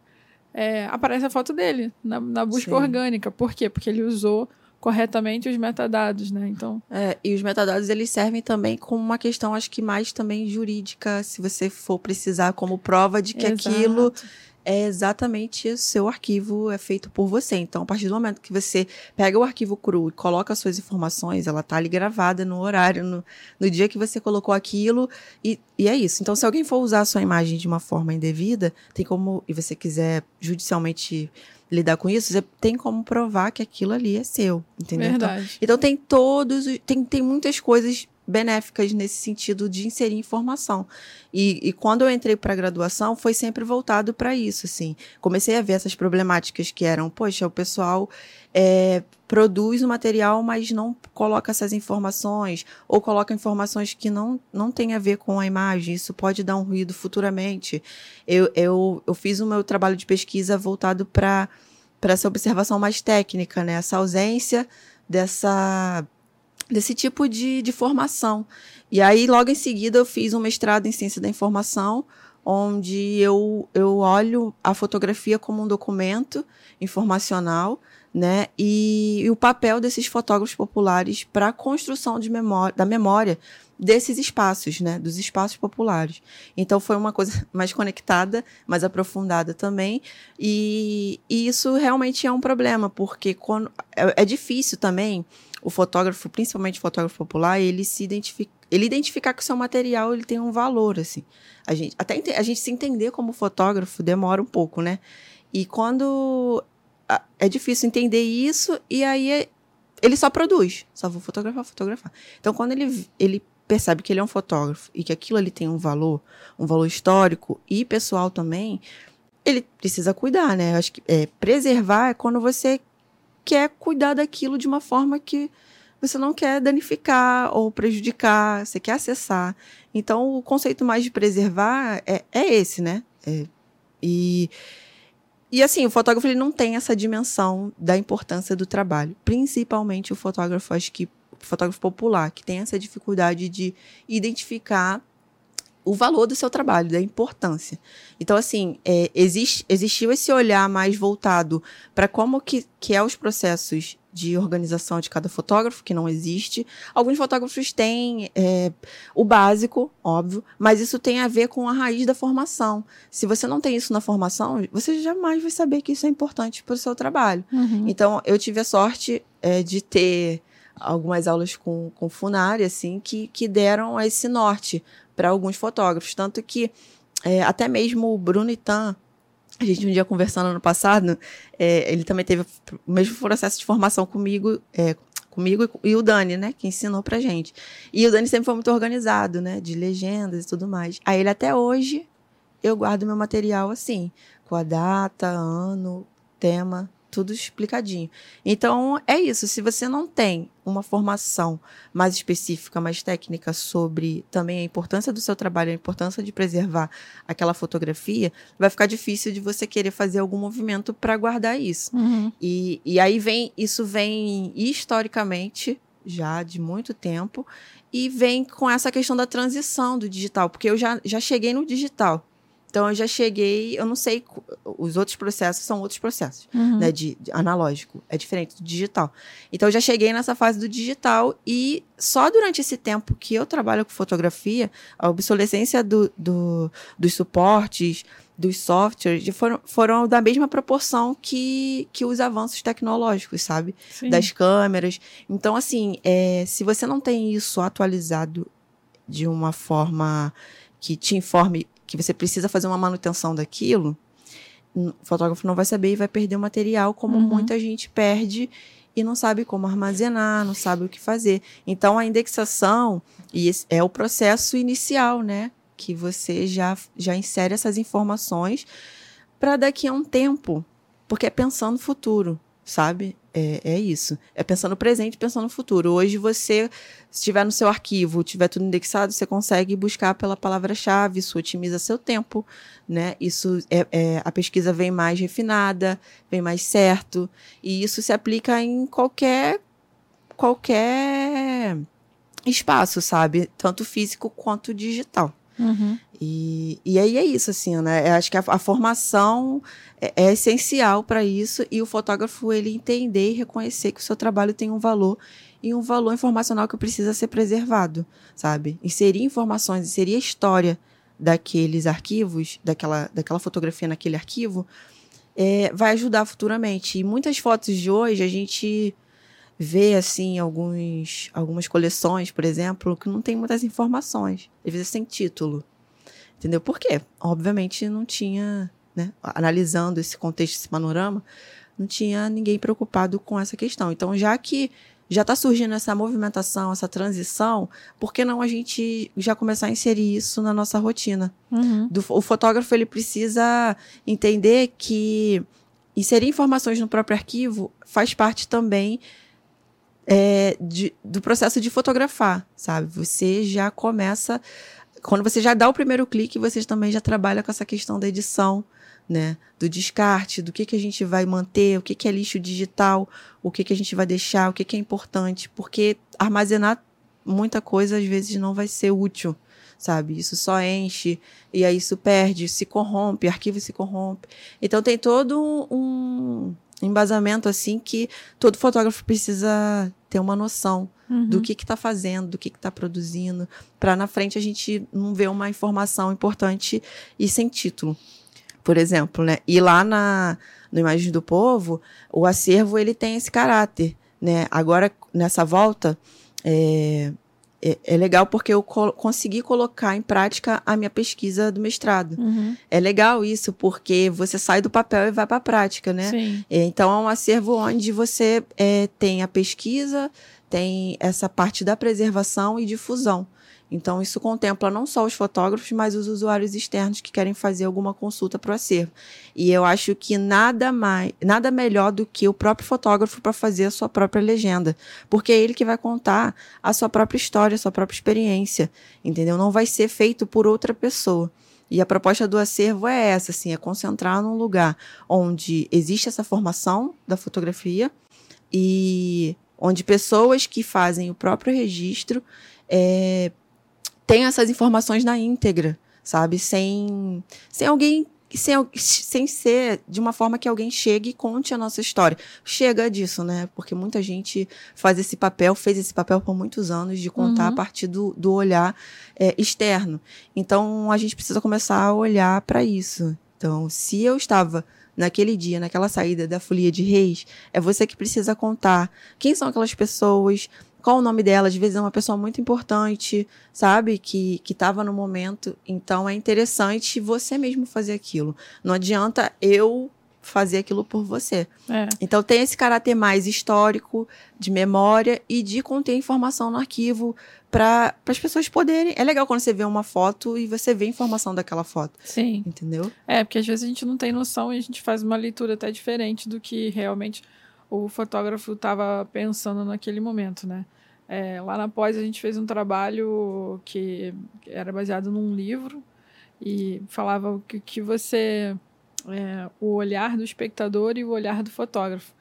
é, aparece a foto dele na, na busca Sim. orgânica. Por quê? Porque ele usou corretamente os metadados, né? Então. É, e os metadados eles servem também como uma questão, acho que mais também jurídica, se você for precisar como prova de que Exato. aquilo é exatamente o seu arquivo é feito por você. Então, a partir do momento que você pega o arquivo cru e coloca as suas informações, ela tá ali gravada no horário, no, no dia que você colocou aquilo, e, e é isso. Então, se alguém for usar a sua imagem de uma forma indevida, tem como, e você quiser judicialmente lidar com isso, você tem como provar que aquilo ali é seu, entendeu? Então, Verdade. Então, então tem todos, tem, tem muitas coisas benéficas nesse sentido de inserir informação. E, e quando eu entrei para a graduação, foi sempre voltado para isso, assim. Comecei a ver essas problemáticas que eram, poxa, o pessoal é, produz o material, mas não coloca essas informações, ou coloca informações que não, não têm a ver com a imagem, isso pode dar um ruído futuramente. Eu, eu, eu fiz o meu trabalho de pesquisa voltado para essa observação mais técnica, né? Essa ausência dessa desse tipo de, de formação. E aí, logo em seguida, eu fiz um mestrado em ciência da informação, onde eu, eu olho a fotografia como um documento informacional, né? E, e o papel desses fotógrafos populares para a construção de memória, da memória desses espaços, né? Dos espaços populares. Então foi uma coisa mais conectada, mais aprofundada também. E, e isso realmente é um problema, porque quando, é, é difícil também o fotógrafo, principalmente o fotógrafo popular, ele se identifica, ele identificar que o seu material ele tem um valor, assim. A gente, até a gente se entender como fotógrafo demora um pouco, né? E quando é difícil entender isso, e aí é, ele só produz, só vou fotografar, fotografar. Então, quando ele, ele percebe que ele é um fotógrafo e que aquilo ali tem um valor, um valor histórico e pessoal também, ele precisa cuidar, né? Eu acho que é, preservar é quando você quer cuidar daquilo de uma forma que você não quer danificar ou prejudicar, você quer acessar. Então, o conceito mais de preservar é, é esse, né? É, e, e assim, o fotógrafo ele não tem essa dimensão da importância do trabalho. Principalmente o fotógrafo, acho que fotógrafo popular, que tem essa dificuldade de identificar o valor do seu trabalho, da importância. Então, assim, é, existe, existiu esse olhar mais voltado para como que, que é os processos de organização de cada fotógrafo, que não existe. Alguns fotógrafos têm é, o básico, óbvio, mas isso tem a ver com a raiz da formação. Se você não tem isso na formação, você jamais vai saber que isso é importante para o seu trabalho. Uhum. Então, eu tive a sorte é, de ter algumas aulas com, com Funari, assim, que, que deram esse norte para alguns fotógrafos. Tanto que é, até mesmo o Bruno Itan, a gente um dia conversando ano passado, é, ele também teve o mesmo processo de formação comigo, é, comigo e o Dani, né, que ensinou pra gente. E o Dani sempre foi muito organizado, né, de legendas e tudo mais. Aí ele até hoje eu guardo meu material assim, com a data, ano, tema, tudo explicadinho. Então, é isso. Se você não tem uma formação mais específica, mais técnica sobre também a importância do seu trabalho, a importância de preservar aquela fotografia, vai ficar difícil de você querer fazer algum movimento para guardar isso. Uhum. E, e aí vem, isso vem historicamente, já de muito tempo, e vem com essa questão da transição do digital, porque eu já, já cheguei no digital. Então eu já cheguei, eu não sei, os outros processos são outros processos, Uhum. né, de, de analógico, é diferente do digital. Então eu já cheguei nessa fase do digital e só durante esse tempo que eu trabalho com fotografia, a obsolescência do, do, dos suportes, dos softwares, foram, foram da mesma proporção que, que os avanços tecnológicos, sabe? Sim. das câmeras. Então, assim, é, se você não tem isso atualizado de uma forma que te informe que você precisa fazer uma manutenção daquilo, o fotógrafo não vai saber e vai perder o material, como Uhum. muita gente perde e não sabe como armazenar, não sabe o que fazer. Então, a indexação e é o processo inicial, né? Que você já, já insere essas informações para daqui a um tempo, porque é pensando no futuro, sabe? É, é isso. É pensando no presente, pensando no futuro. Hoje você, se estiver no seu arquivo, tiver tudo indexado, você consegue buscar pela palavra-chave, isso otimiza seu tempo, né? Isso é, é- a pesquisa vem mais refinada, vem mais certo, e isso se aplica em qualquer qualquer espaço, sabe? Tanto físico quanto digital. Uhum. E, e aí é isso, assim, né? Eu acho que a, a formação é, é essencial para isso e o fotógrafo ele entender e reconhecer que o seu trabalho tem um valor e um valor informacional que precisa ser preservado, sabe? Inserir informações, inserir a história daqueles arquivos, daquela, daquela fotografia naquele arquivo, é, vai ajudar futuramente. E muitas fotos de hoje a gente vê assim alguns algumas coleções, por exemplo, que não tem muitas informações, às vezes sem título. Entendeu? Por quê? Obviamente não tinha, né, analisando esse contexto, esse panorama, não tinha ninguém preocupado com essa questão. Então, já que já está surgindo essa movimentação, essa transição, por que não a gente já começar a inserir isso na nossa rotina? Uhum. do- o fotógrafo ele precisa entender que inserir informações no próprio arquivo faz parte também é, de- do processo de fotografar, sabe? Você já começa quando você já dá o primeiro clique, você também já trabalha com essa questão da edição, né? Do descarte, do que, que a gente vai manter, o que, que é lixo digital, o que, que a gente vai deixar, o que, que é importante, porque armazenar muita coisa às vezes não vai ser útil, sabe? Isso só enche e aí isso perde, se corrompe, arquivo se corrompe. Então tem todo um embasamento assim que todo fotógrafo precisa ter uma noção Uhum. do que está fazendo, do que está produzindo, para na frente a gente não ver uma informação importante e sem título. Por exemplo, né? E lá na no Imagens do Povo, o acervo ele tem esse caráter, né? Agora nessa volta é, é, é legal porque eu co consegui colocar em prática a minha pesquisa do mestrado. Uhum. É legal isso porque você sai do papel e vai para a prática, né? Sim. É, Então, é um acervo onde você é, tem a pesquisa, tem essa parte da preservação e difusão. Então, isso contempla não só os fotógrafos, mas os usuários externos que querem fazer alguma consulta para o acervo. E eu acho que nada mais, nada melhor do que o próprio fotógrafo para fazer a sua própria legenda, porque é ele que vai contar a sua própria história, a sua própria experiência, entendeu? Não vai ser feito por outra pessoa. E a proposta do acervo é essa, assim, é concentrar num lugar onde existe essa formação da fotografia e onde pessoas que fazem o próprio registro é, têm essas informações na íntegra, sabe? Sem, sem alguém. Sem, sem ser de uma forma que alguém chegue e conte a nossa história. Chega disso, né? Porque muita gente faz esse papel, fez esse papel por muitos anos, de contar Uhum. a partir do, do olhar é, externo. Então, a gente precisa começar a olhar para isso. Então, se eu estava naquele dia, naquela saída da folia de reis, é você que precisa contar quem são aquelas pessoas, qual o nome dela, às vezes é uma pessoa muito importante, sabe? Que, que tava no momento. Então é interessante você mesmo fazer aquilo. Não adianta eu fazer aquilo por você. É. Então tem esse caráter mais histórico, de memória e de conter informação no arquivo para as pessoas poderem. É legal quando você vê uma foto e você vê a informação daquela foto, Sim. entendeu? É, porque às vezes a gente não tem noção e a gente faz uma leitura até diferente do que realmente o fotógrafo estava pensando naquele momento, né? É, lá na pós a gente fez um trabalho que era baseado num livro e falava que, que você é, o olhar do espectador e o olhar do fotógrafo.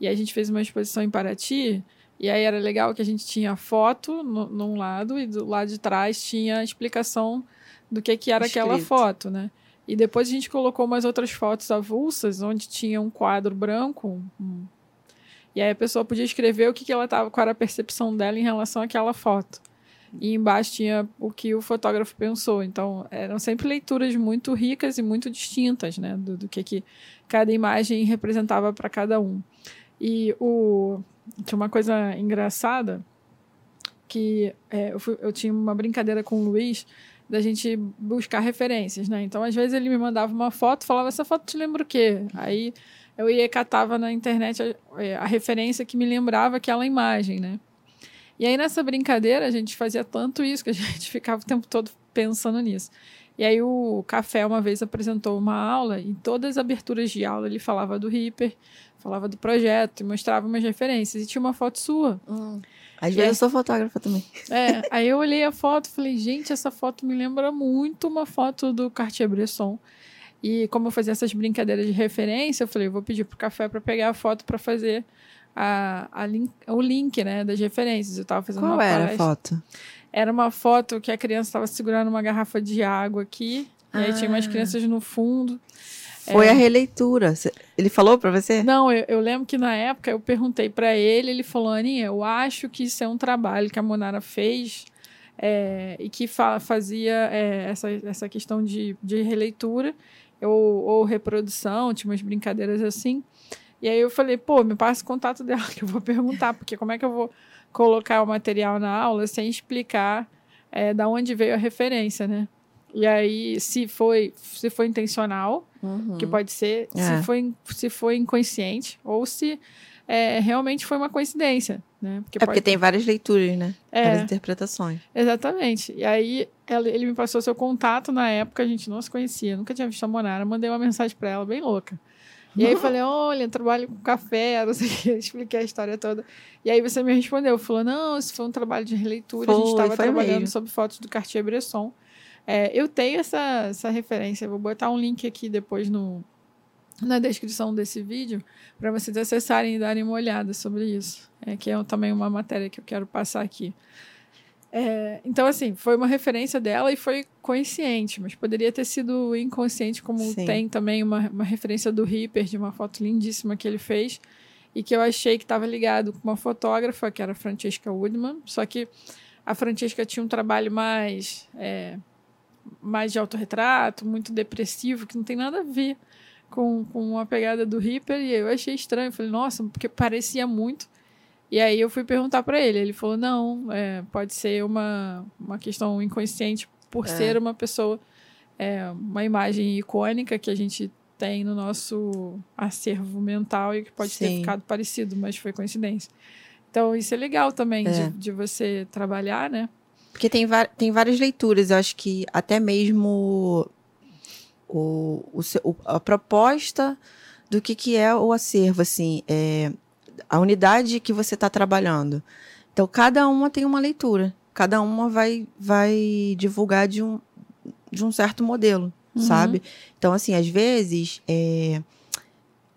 E a gente fez uma exposição em Paraty e aí era legal que a gente tinha foto no, num lado e do lado de trás tinha a explicação do que, que era aquela Escrito. foto, né? E depois a gente colocou umas outras fotos avulsas, onde tinha um quadro branco. um- E aí a pessoa podia escrever o que, que ela tava, qual era a percepção dela em relação àquela foto. E embaixo tinha o que o fotógrafo pensou. Então, eram sempre leituras muito ricas e muito distintas, né? Do, do que, que cada imagem representava para cada um. E o... tinha uma coisa engraçada que é, eu, fui- eu tinha uma brincadeira com o Luiz da gente buscar referências, né? Então, às vezes ele me mandava uma foto, falava, essa foto te lembra o quê? Aí eu ia catava na internet a, é, a referência que me lembrava aquela imagem, né? E aí nessa brincadeira a gente fazia tanto isso que a gente ficava o tempo todo pensando nisso. E aí o Café uma vez apresentou uma aula e em todas as aberturas de aula ele falava do Reaper, falava do projeto e mostrava umas referências e tinha uma foto sua. Às E vezes eu sou fotógrafa também. É, aí eu olhei a foto e falei, gente, essa foto me lembra muito uma foto do Cartier-Bresson. E como eu fazia essas brincadeiras de referência, eu falei, eu vou pedir pro café para pegar a foto para fazer a, a link, o link, né, das referências. Eu tava fazendo Qual uma era a foto? Era uma foto que a criança estava segurando uma garrafa de água aqui. E aí tinha umas Ah. crianças no fundo. Foi É. a releitura. Ele falou pra você? Não, eu, eu lembro que na época eu perguntei para ele, ele falou, Aninha, eu acho que isso é um trabalho que a Monara fez é, e que fa- fazia é, essa, essa questão de, de releitura ou, ou reprodução, tinha umas brincadeiras assim. E aí eu falei, pô, me passa o contato dela que eu vou perguntar, porque como é que eu vou colocar o material na aula sem explicar é, da onde veio a referência, né? E aí, se foi, se foi intencional, Uhum. que pode ser É. se, foi, se foi inconsciente ou se é, realmente foi uma coincidência, né? Porque É porque tem várias leituras, né? É. Várias interpretações. Exatamente. E aí ela- ele me passou seu contato na época, a gente não se conhecia, nunca tinha visto a Monara, mandei uma mensagem pra ela bem louca. E aí eu falei, olha, trabalho com café, não sei o que, expliquei a história toda. E aí você me respondeu, falou, não, isso foi um trabalho de releitura, a gente Foi, estava foi trabalhando mesmo. sobre fotos do Cartier-Bresson. É, eu tenho essa, essa referência, vou botar um link aqui depois no, na descrição desse vídeo para vocês acessarem e darem uma olhada sobre isso, é, que é também uma matéria que eu quero passar aqui. É, então, assim, foi uma referência dela e foi consciente, mas poderia ter sido inconsciente, como Sim. tem também uma, uma referência do Reaper, de uma foto lindíssima que ele fez, e que eu achei que estava ligado com uma fotógrafa, que era a Francesca Woodman, só que a Francesca tinha um trabalho mais, é, mais de autorretrato, muito depressivo, que não tem nada a ver com, com a pegada do Reaper, e eu achei estranho, falei, nossa, porque parecia muito, e aí eu fui perguntar para ele, ele falou, não, é, pode ser uma, uma questão inconsciente por É. ser uma pessoa, é, uma imagem icônica que a gente tem no nosso acervo mental e que pode ter Sim. ficado parecido, mas foi coincidência. Então isso é legal também É. de, de você trabalhar, né? Porque tem, tem várias leituras. Eu acho que até mesmo o, o, o- a proposta do que, que é o acervo, assim, é a unidade que você está trabalhando. Então, cada uma tem uma leitura. Cada uma vai, vai divulgar de um, de um certo modelo, Uhum. sabe? Então, assim, às vezes, é,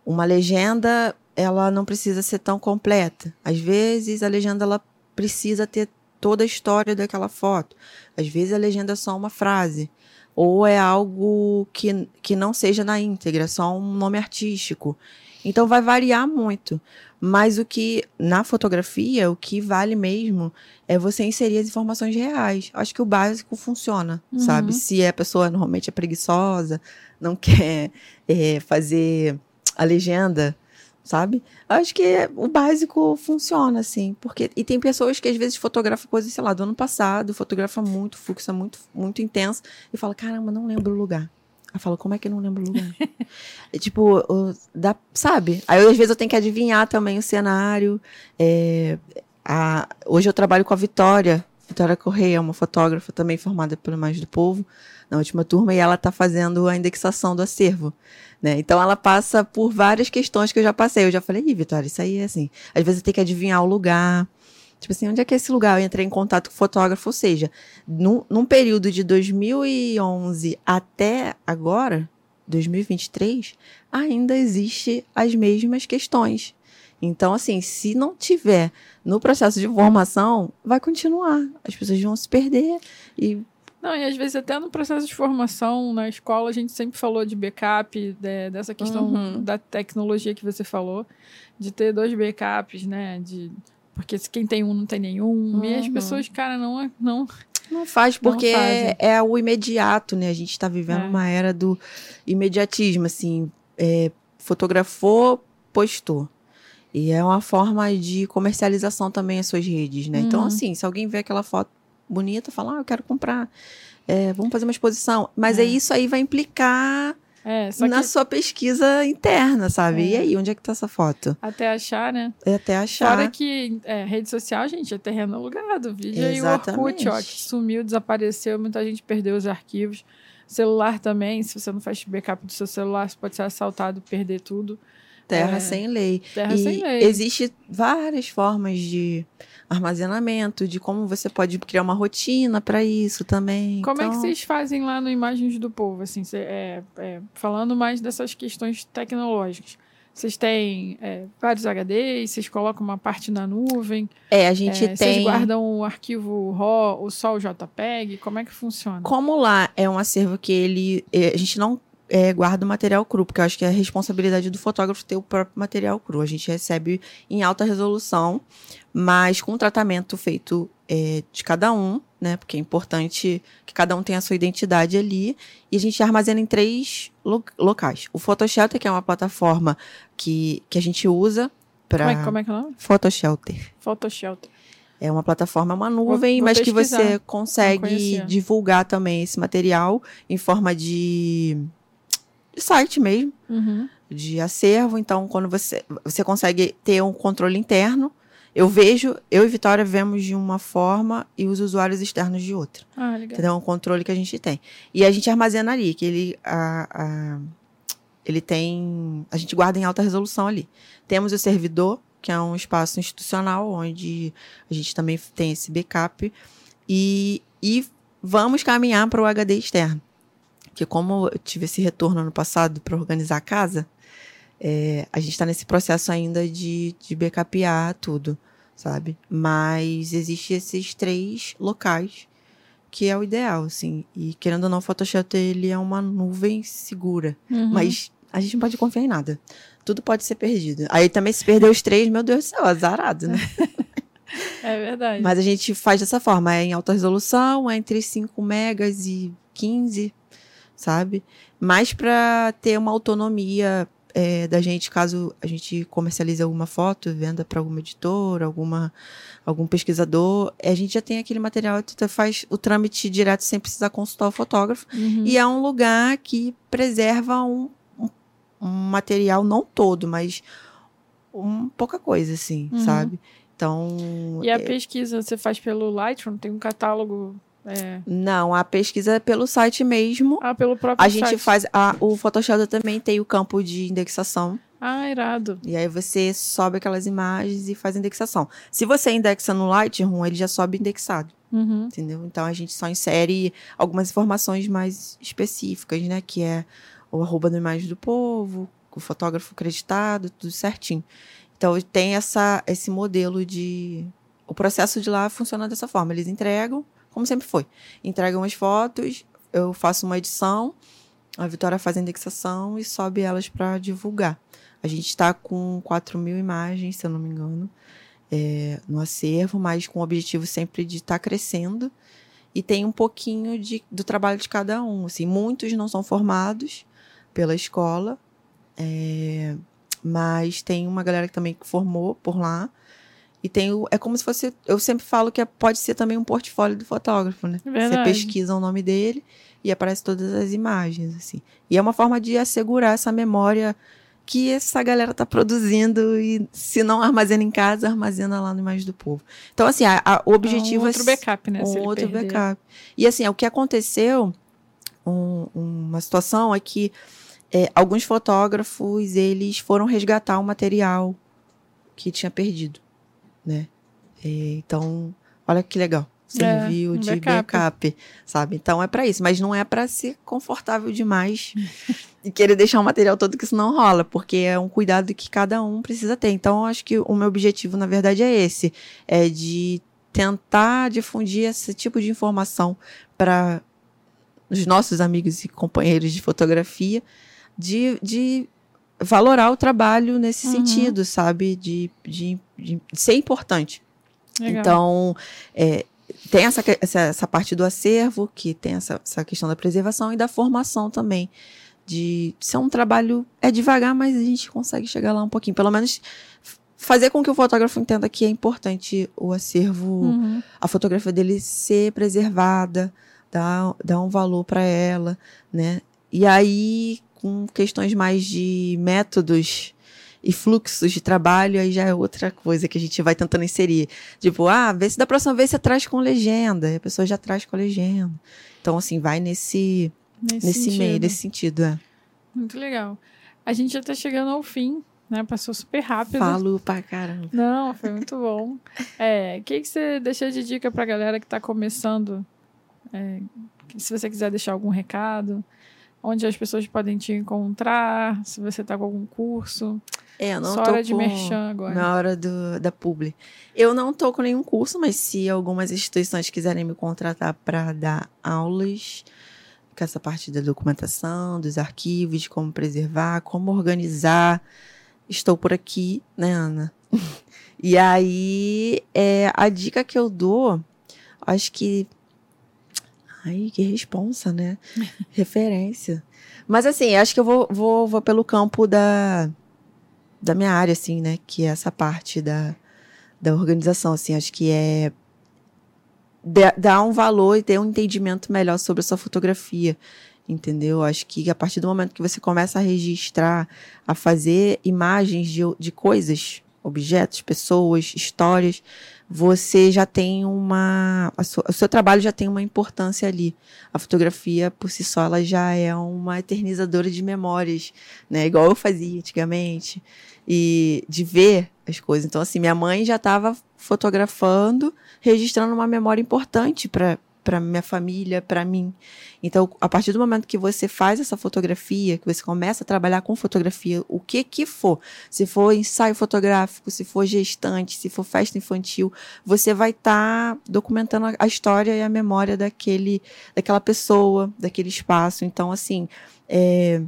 uma legenda, ela não precisa ser tão completa. Às vezes, a legenda, ela precisa ter toda a história daquela foto. Às vezes, a legenda é só uma frase. Ou é algo que, que não seja na íntegra, só um nome artístico. Então, vai variar muito. Mas o que, na fotografia, o que vale mesmo é você inserir as informações reais. Acho que o básico funciona, Uhum. sabe? Se a pessoa normalmente é preguiçosa, não quer é, fazer a legenda, sabe? Acho que o básico funciona, assim. Porque, e tem pessoas que às vezes fotografam coisas, sei lá, do ano passado, fotografa muito, fluxo muito, muito intenso, e fala, caramba, não lembro o lugar. Eu falo, como é que eu não lembro o lugar? é, tipo, o, dá, sabe? Aí às vezes eu tenho que adivinhar também o cenário. É, a, hoje eu trabalho com a Vitória, Vitória Correia, uma fotógrafa também formada pelo Mais do Povo, na última turma, e ela está fazendo a indexação do acervo. Né? Então ela passa por várias questões que eu já passei. Eu já falei, Ih, Vitória, isso aí é assim. Às vezes tem que adivinhar o lugar. Tipo assim, onde é que é esse lugar? Eu entrei em contato com o fotógrafo, ou seja, num, num período de 2011 até agora, 2023, ainda existe as mesmas questões. Então, assim, se não tiver no processo de formação, vai continuar. As pessoas vão se perder e não, e às vezes até no processo de formação na escola a gente sempre falou de backup, de, dessa questão uhum. da tecnologia que você falou, de ter dois backups, né? De, porque se quem tem um não tem nenhum. Uhum. E as uhum. pessoas, cara, não. não não faz, porque não é, é, o imediato, né? A gente está vivendo é. uma era do imediatismo, assim. É, fotografou, postou. E é uma forma de comercialização também as suas redes, né? Então, uhum. Então, assim, se alguém vê aquela foto bonita, fala, ah, eu quero comprar, é, vamos fazer uma exposição. Mas é. isso aí vai implicar é, na que... sua pesquisa interna, sabe? É. E aí, onde é que tá essa foto? Até achar, né? É até achar. Fora que é, rede social, gente, é terreno alugado. Vídeo aí o Orkut, ó, que sumiu, desapareceu, muita gente perdeu os arquivos. Celular também, se você não faz backup do seu celular, você pode ser assaltado, perder tudo. Terra é, sem lei. Terra e sem lei. Existe várias formas de armazenamento, de como você pode criar uma rotina para isso também. Como então... é que então vocês fazem lá no Imagens do Povo, assim, cê, é, é, falando mais dessas questões tecnológicas? Vocês têm é, vários HDs, vocês colocam uma parte na nuvem. É, a gente é, tem. Vocês guardam o arquivo RAW ou só o JPEG? Como é que funciona? Como lá é um acervo que ele. É, a gente não é, guarda o material cru, porque eu acho que é a responsabilidade do fotógrafo ter o próprio material cru. A gente recebe em alta resolução, mas com tratamento feito é, de cada um, né? Porque é importante que cada um tenha a sua identidade ali. E a gente armazena em três lo locais. O Photoshelter, que é uma plataforma que, que a gente usa para. Como, é, como é que é o nome? Photoshelter. Photoshelter. É uma plataforma, uma nuvem, vou, vou mas que você consegue divulgar também esse material em forma de de site mesmo, uhum. de acervo. Então, quando você, você consegue ter um controle interno, eu vejo, eu e Vitória vemos de uma forma e os usuários externos de outra. Ah, legal. Então, é um controle que a gente tem. E a gente armazena ali, que ele, a, a, ele tem. A gente guarda em alta resolução ali. Temos o servidor, que é um espaço institucional, onde a gente também tem esse backup. E, e vamos caminhar para o HD externo que como eu tive esse retorno ano passado para organizar a casa, é, a gente está nesse processo ainda de, de backupear tudo, sabe? Mas existe esses três locais que é o ideal, assim. E querendo ou não, o Photoshop ele é uma nuvem segura, uhum. mas a gente não pode confiar em nada. Tudo pode ser perdido. Aí também se perder os três, meu Deus do céu, azarado, né? É verdade. Mas a gente faz dessa forma, é em alta resolução, é entre 5 megas e 15 sabe? Mais para ter uma autonomia é, da gente, caso a gente comercialize alguma foto, venda para alguma editora, alguma, algum pesquisador, a gente já tem aquele material, tu faz o trâmite direto sem precisar consultar o fotógrafo. Uhum. E é um lugar que preserva um, um, um material, não todo, mas um, pouca coisa, assim, uhum. sabe? Então. E a é... pesquisa você faz pelo Lightroom? Tem um catálogo é. Não, a pesquisa é pelo site mesmo. Ah, pelo próprio a site. A gente faz. A, o Photoshop também tem o campo de indexação. Ah, irado. E aí você sobe aquelas imagens e faz indexação. Se você indexa no Lightroom, ele já sobe indexado. Uhum. Entendeu? Então a gente só insere algumas informações mais específicas, né? Que é o arroba da imagem do povo, o fotógrafo acreditado, tudo certinho. Então tem essa, esse modelo de. O processo de lá funciona dessa forma. Eles entregam, como sempre foi. Entregam as fotos, eu faço uma edição, a Vitória faz a indexação e sobe elas para divulgar. A gente está com 4 mil imagens, se eu não me engano, é, no acervo, mas com o objetivo sempre de estar tá crescendo. E tem um pouquinho de, do trabalho de cada um. Assim, muitos não são formados pela escola. É, Mas tem uma galera que também formou por lá. E tem o, é como se fosse. Eu sempre falo que é, pode ser também um portfólio do fotógrafo, né? Verdade. Você pesquisa o nome dele e aparece todas as imagens, assim. E é uma forma de assegurar essa memória que essa galera tá produzindo e se não armazena em casa, armazena lá no Imagem do Povo. Então, assim, a, a, o objetivo é um outro backup, né? Um outro perder. backup. E assim, o que aconteceu, um- uma situação é que é, alguns fotógrafos, eles foram resgatar o material que tinha perdido, né? É, então, olha que legal. Serviu um de backup. backup. sabe? Então é pra isso, mas não é pra ser confortável demais e querer deixar o material todo que isso não rola, porque é um cuidado que cada um precisa ter. Então, eu acho que o meu objetivo, na verdade, é esse, é de tentar difundir esse tipo de informação para os nossos amigos e companheiros de fotografia, de, de valorar o trabalho nesse Uhum. sentido, sabe? De, de, de ser importante. Legal. Então, é, tem essa, essa, essa parte do acervo, que tem essa, essa questão da preservação e da formação também. De ser um trabalho. É devagar, mas a gente consegue chegar lá um pouquinho. Pelo menos fazer com que o fotógrafo entenda que é importante o acervo, Uhum. a fotografia dele ser preservada, dar, dar um valor para ela, né? E aí, com questões mais de métodos e fluxos de trabalho, aí já é outra coisa que a gente vai tentando inserir. Tipo, ah, vê se da próxima vez você traz com legenda. E a pessoa já traz com legenda. Então, assim, vai nesse, Nesse, nesse meio, nesse sentido. É. Muito legal. A gente já tá chegando ao fim, né? Passou super rápido. Falo pra caramba. Não, foi muito bom. É, o que, que você deixa de dica pra galera que tá começando? É, se você quiser deixar algum recado, onde as pessoas podem te encontrar, se você tá com algum curso. É, eu não Só tô hora de com... merchan agora. Na hora do, da publi. Eu não tô com nenhum curso, mas se algumas instituições quiserem me contratar para dar aulas, com essa parte da documentação, dos arquivos, de como preservar, como organizar, estou por aqui, né, Ana? e aí, é, a dica que eu dou, acho que. Ai, que responsa, né? Referência. Mas assim, acho que eu vou, vou, vou pelo campo da, da minha área, assim, né? Que é essa parte da, da organização, assim. Acho que é da- dar um valor e ter um entendimento melhor sobre a sua fotografia, entendeu? Acho que a partir do momento que você começa a registrar, a fazer imagens de, de coisas, objetos, pessoas, histórias, você já tem uma. sua- o seu trabalho já tem uma importância ali. A fotografia, por si só, ela já é uma eternizadora de memórias, né? Igual eu fazia antigamente. E de ver as coisas. Então, assim, minha mãe já estava fotografando, registrando uma memória importante para para minha família, para mim. Então, a partir do momento que você faz essa fotografia, que você começa a trabalhar com fotografia, o que que for, se for ensaio fotográfico, se for gestante, se for festa infantil, você vai estar documentando a- história e a memória daquele, daquela pessoa, daquele espaço. Então, assim, é,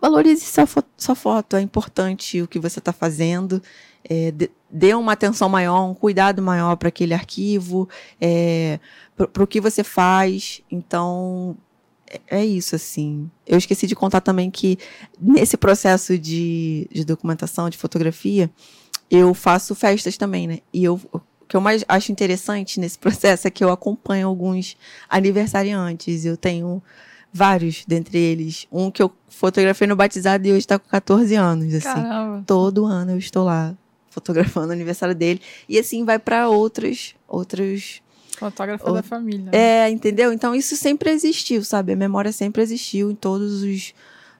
valorize sua, sua foto, é importante o que você está fazendo. É, dê- uma atenção maior, um cuidado maior para aquele arquivo, é, para o que você faz. Então, é, é isso, assim. Eu esqueci de contar também que nesse processo de, de documentação, de fotografia, eu faço festas também, né? E eu, o que eu mais acho interessante nesse processo é que eu acompanho alguns aniversariantes. Eu tenho vários dentre eles. Um que eu fotografei no batizado e hoje está com 14 anos, assim Caramba. todo ano eu estou lá fotografando o aniversário dele. E assim vai para outros outros Fotógrafa da família. é entendeu? Então isso sempre existiu sabe? A memória sempre existiu em todos os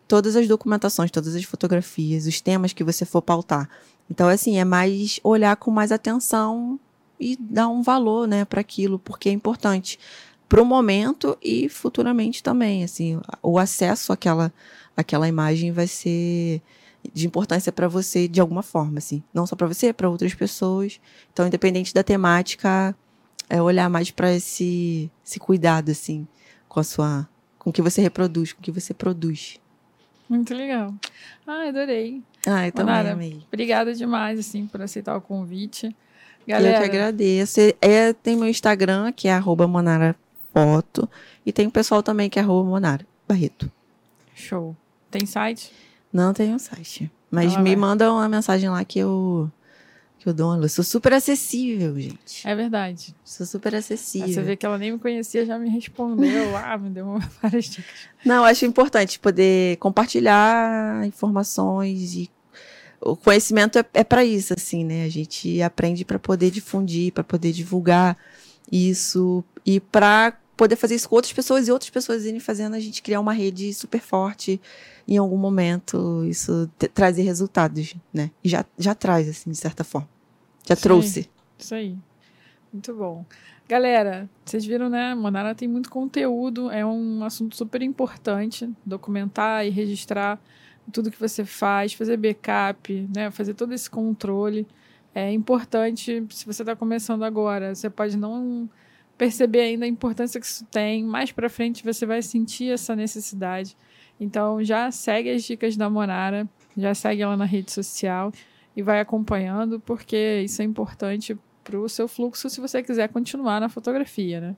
todas as documentações todas as fotografias os temas que você for pautar. Então assim é mais olhar com mais atenção e dar um valor né para aquilo porque é importante para o momento e futuramente também assim o acesso àquela àquela imagem vai ser de importância para você de alguma forma, assim. Não só para você, para outras pessoas. Então, independente da temática, é olhar mais para esse, esse cuidado, assim, com a sua. com o que você reproduz, com o que você produz. Muito legal. Ah, adorei. Ah, eu também Manara, amei. Obrigada demais, assim, por aceitar o convite. eu Galera, que agradeço. É, tem meu Instagram, que é arroba monarafoto. E tem o pessoal também, que é arroba monara barreto. show. Tem site? Não tem um site. Mas Ela me vai. manda uma mensagem lá que eu, que eu dou uma luz. Sou super acessível, gente. É verdade. Sou super Aí acessível. você vê que ela nem me conhecia, já me respondeu. ah, me deu várias dicas. Não, acho importante poder compartilhar informações e o conhecimento é, é para isso, assim, né? A gente aprende para poder difundir, para poder divulgar isso e para poder fazer isso com outras pessoas e outras pessoas irem fazendo a gente criar uma rede super forte em algum momento isso trazer resultados, né? E já, já traz, assim, de certa forma. Já trouxe. Isso aí. Muito bom. Galera, vocês viram, né? Monara tem muito conteúdo, é um assunto super importante. Documentar e registrar tudo que você faz, fazer backup, né? Fazer todo esse controle. É importante, se você está começando agora, você pode não perceber ainda a importância que isso tem. Mais para frente você vai sentir essa necessidade. Então já segue as dicas da Monara, já segue ela na rede social e vai acompanhando, porque isso é importante para o seu fluxo se você quiser continuar na fotografia, né?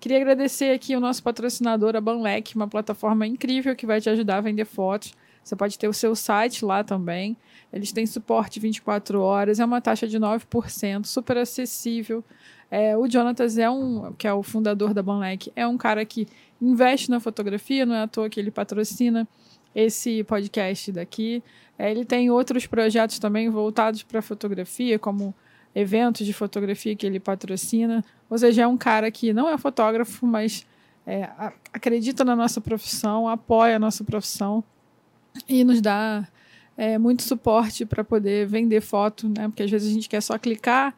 Queria agradecer aqui o nosso patrocinador, a Banlec, uma plataforma incrível que vai te ajudar a vender fotos. Você pode ter o seu site lá também. Eles têm suporte 24 horas, é uma taxa de 9%, super acessível. É, o Jonatas é um, que é o fundador da Banlec, é um cara que investe na fotografia, não é à toa que ele patrocina esse podcast daqui. É, ele tem outros projetos também voltados para fotografia, como eventos de fotografia que ele patrocina. Ou seja, é um cara que não é fotógrafo, mas é, acredita na nossa profissão, apoia a nossa profissão e nos dá é, muito suporte para poder vender foto, né? Porque às vezes a gente quer só clicar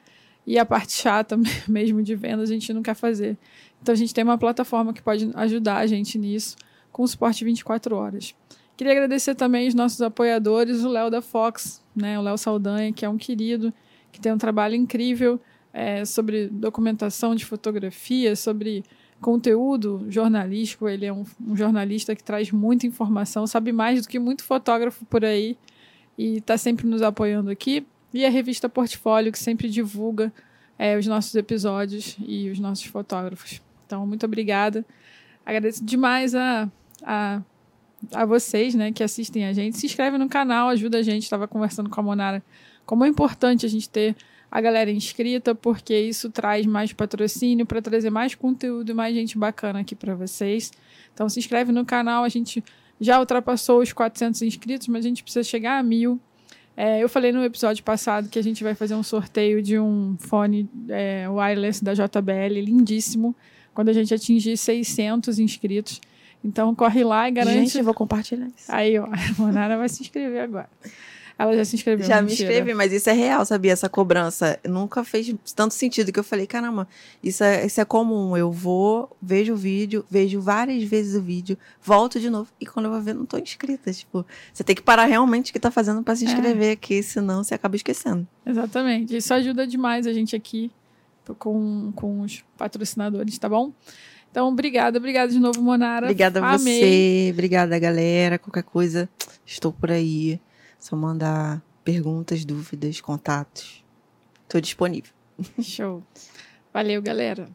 e a parte chata mesmo de venda a gente não quer fazer. Então a gente tem uma plataforma que pode ajudar a gente nisso, com suporte 24 horas. Queria agradecer também os nossos apoiadores, o Léo da Fox, né? O Léo Saldanha, que é um querido, que tem um trabalho incrível é, sobre documentação de fotografia, sobre conteúdo jornalístico. Ele é um, um jornalista que traz muita informação, sabe mais do que muito fotógrafo por aí e está sempre nos apoiando aqui. E a revista Portfólio, que sempre divulga é, os nossos episódios e os nossos fotógrafos. Então, muito obrigada. Agradeço demais a, a, a vocês né, que assistem a gente. Se inscreve no canal, ajuda a gente. Estava conversando com a Monara como é importante a gente ter a galera inscrita, porque isso traz mais patrocínio para trazer mais conteúdo e mais gente bacana aqui para vocês. Então se inscreve no canal, a gente já ultrapassou os 400 inscritos, mas a gente precisa chegar a mil. É, eu falei no episódio passado que a gente vai fazer um sorteio de um fone é, wireless da JBL, lindíssimo, quando a gente atingir 600 inscritos. Então corre lá e garante. Gente, eu vou compartilhar isso. Aí, ó, a Monara vai se inscrever agora. Ela já se inscreveu. Já me mentira. inscrevi, mas isso é real, sabia? Essa cobrança nunca fez tanto sentido que eu falei, caramba, isso é, isso é comum. Eu vou, vejo o vídeo, vejo várias vezes o vídeo, volto de novo e quando eu vou ver, não tô inscrita. Tipo, você tem que parar realmente o que tá fazendo pra se É. inscrever aqui, senão você acaba esquecendo. Exatamente. Isso ajuda demais a gente aqui com, com os patrocinadores, tá bom? Então, obrigada, obrigada de novo, Monara. Obrigada a Amei. você, obrigada galera. Qualquer coisa, estou por aí. Só mandar perguntas, dúvidas, contatos. Estou disponível. Show. Valeu, galera.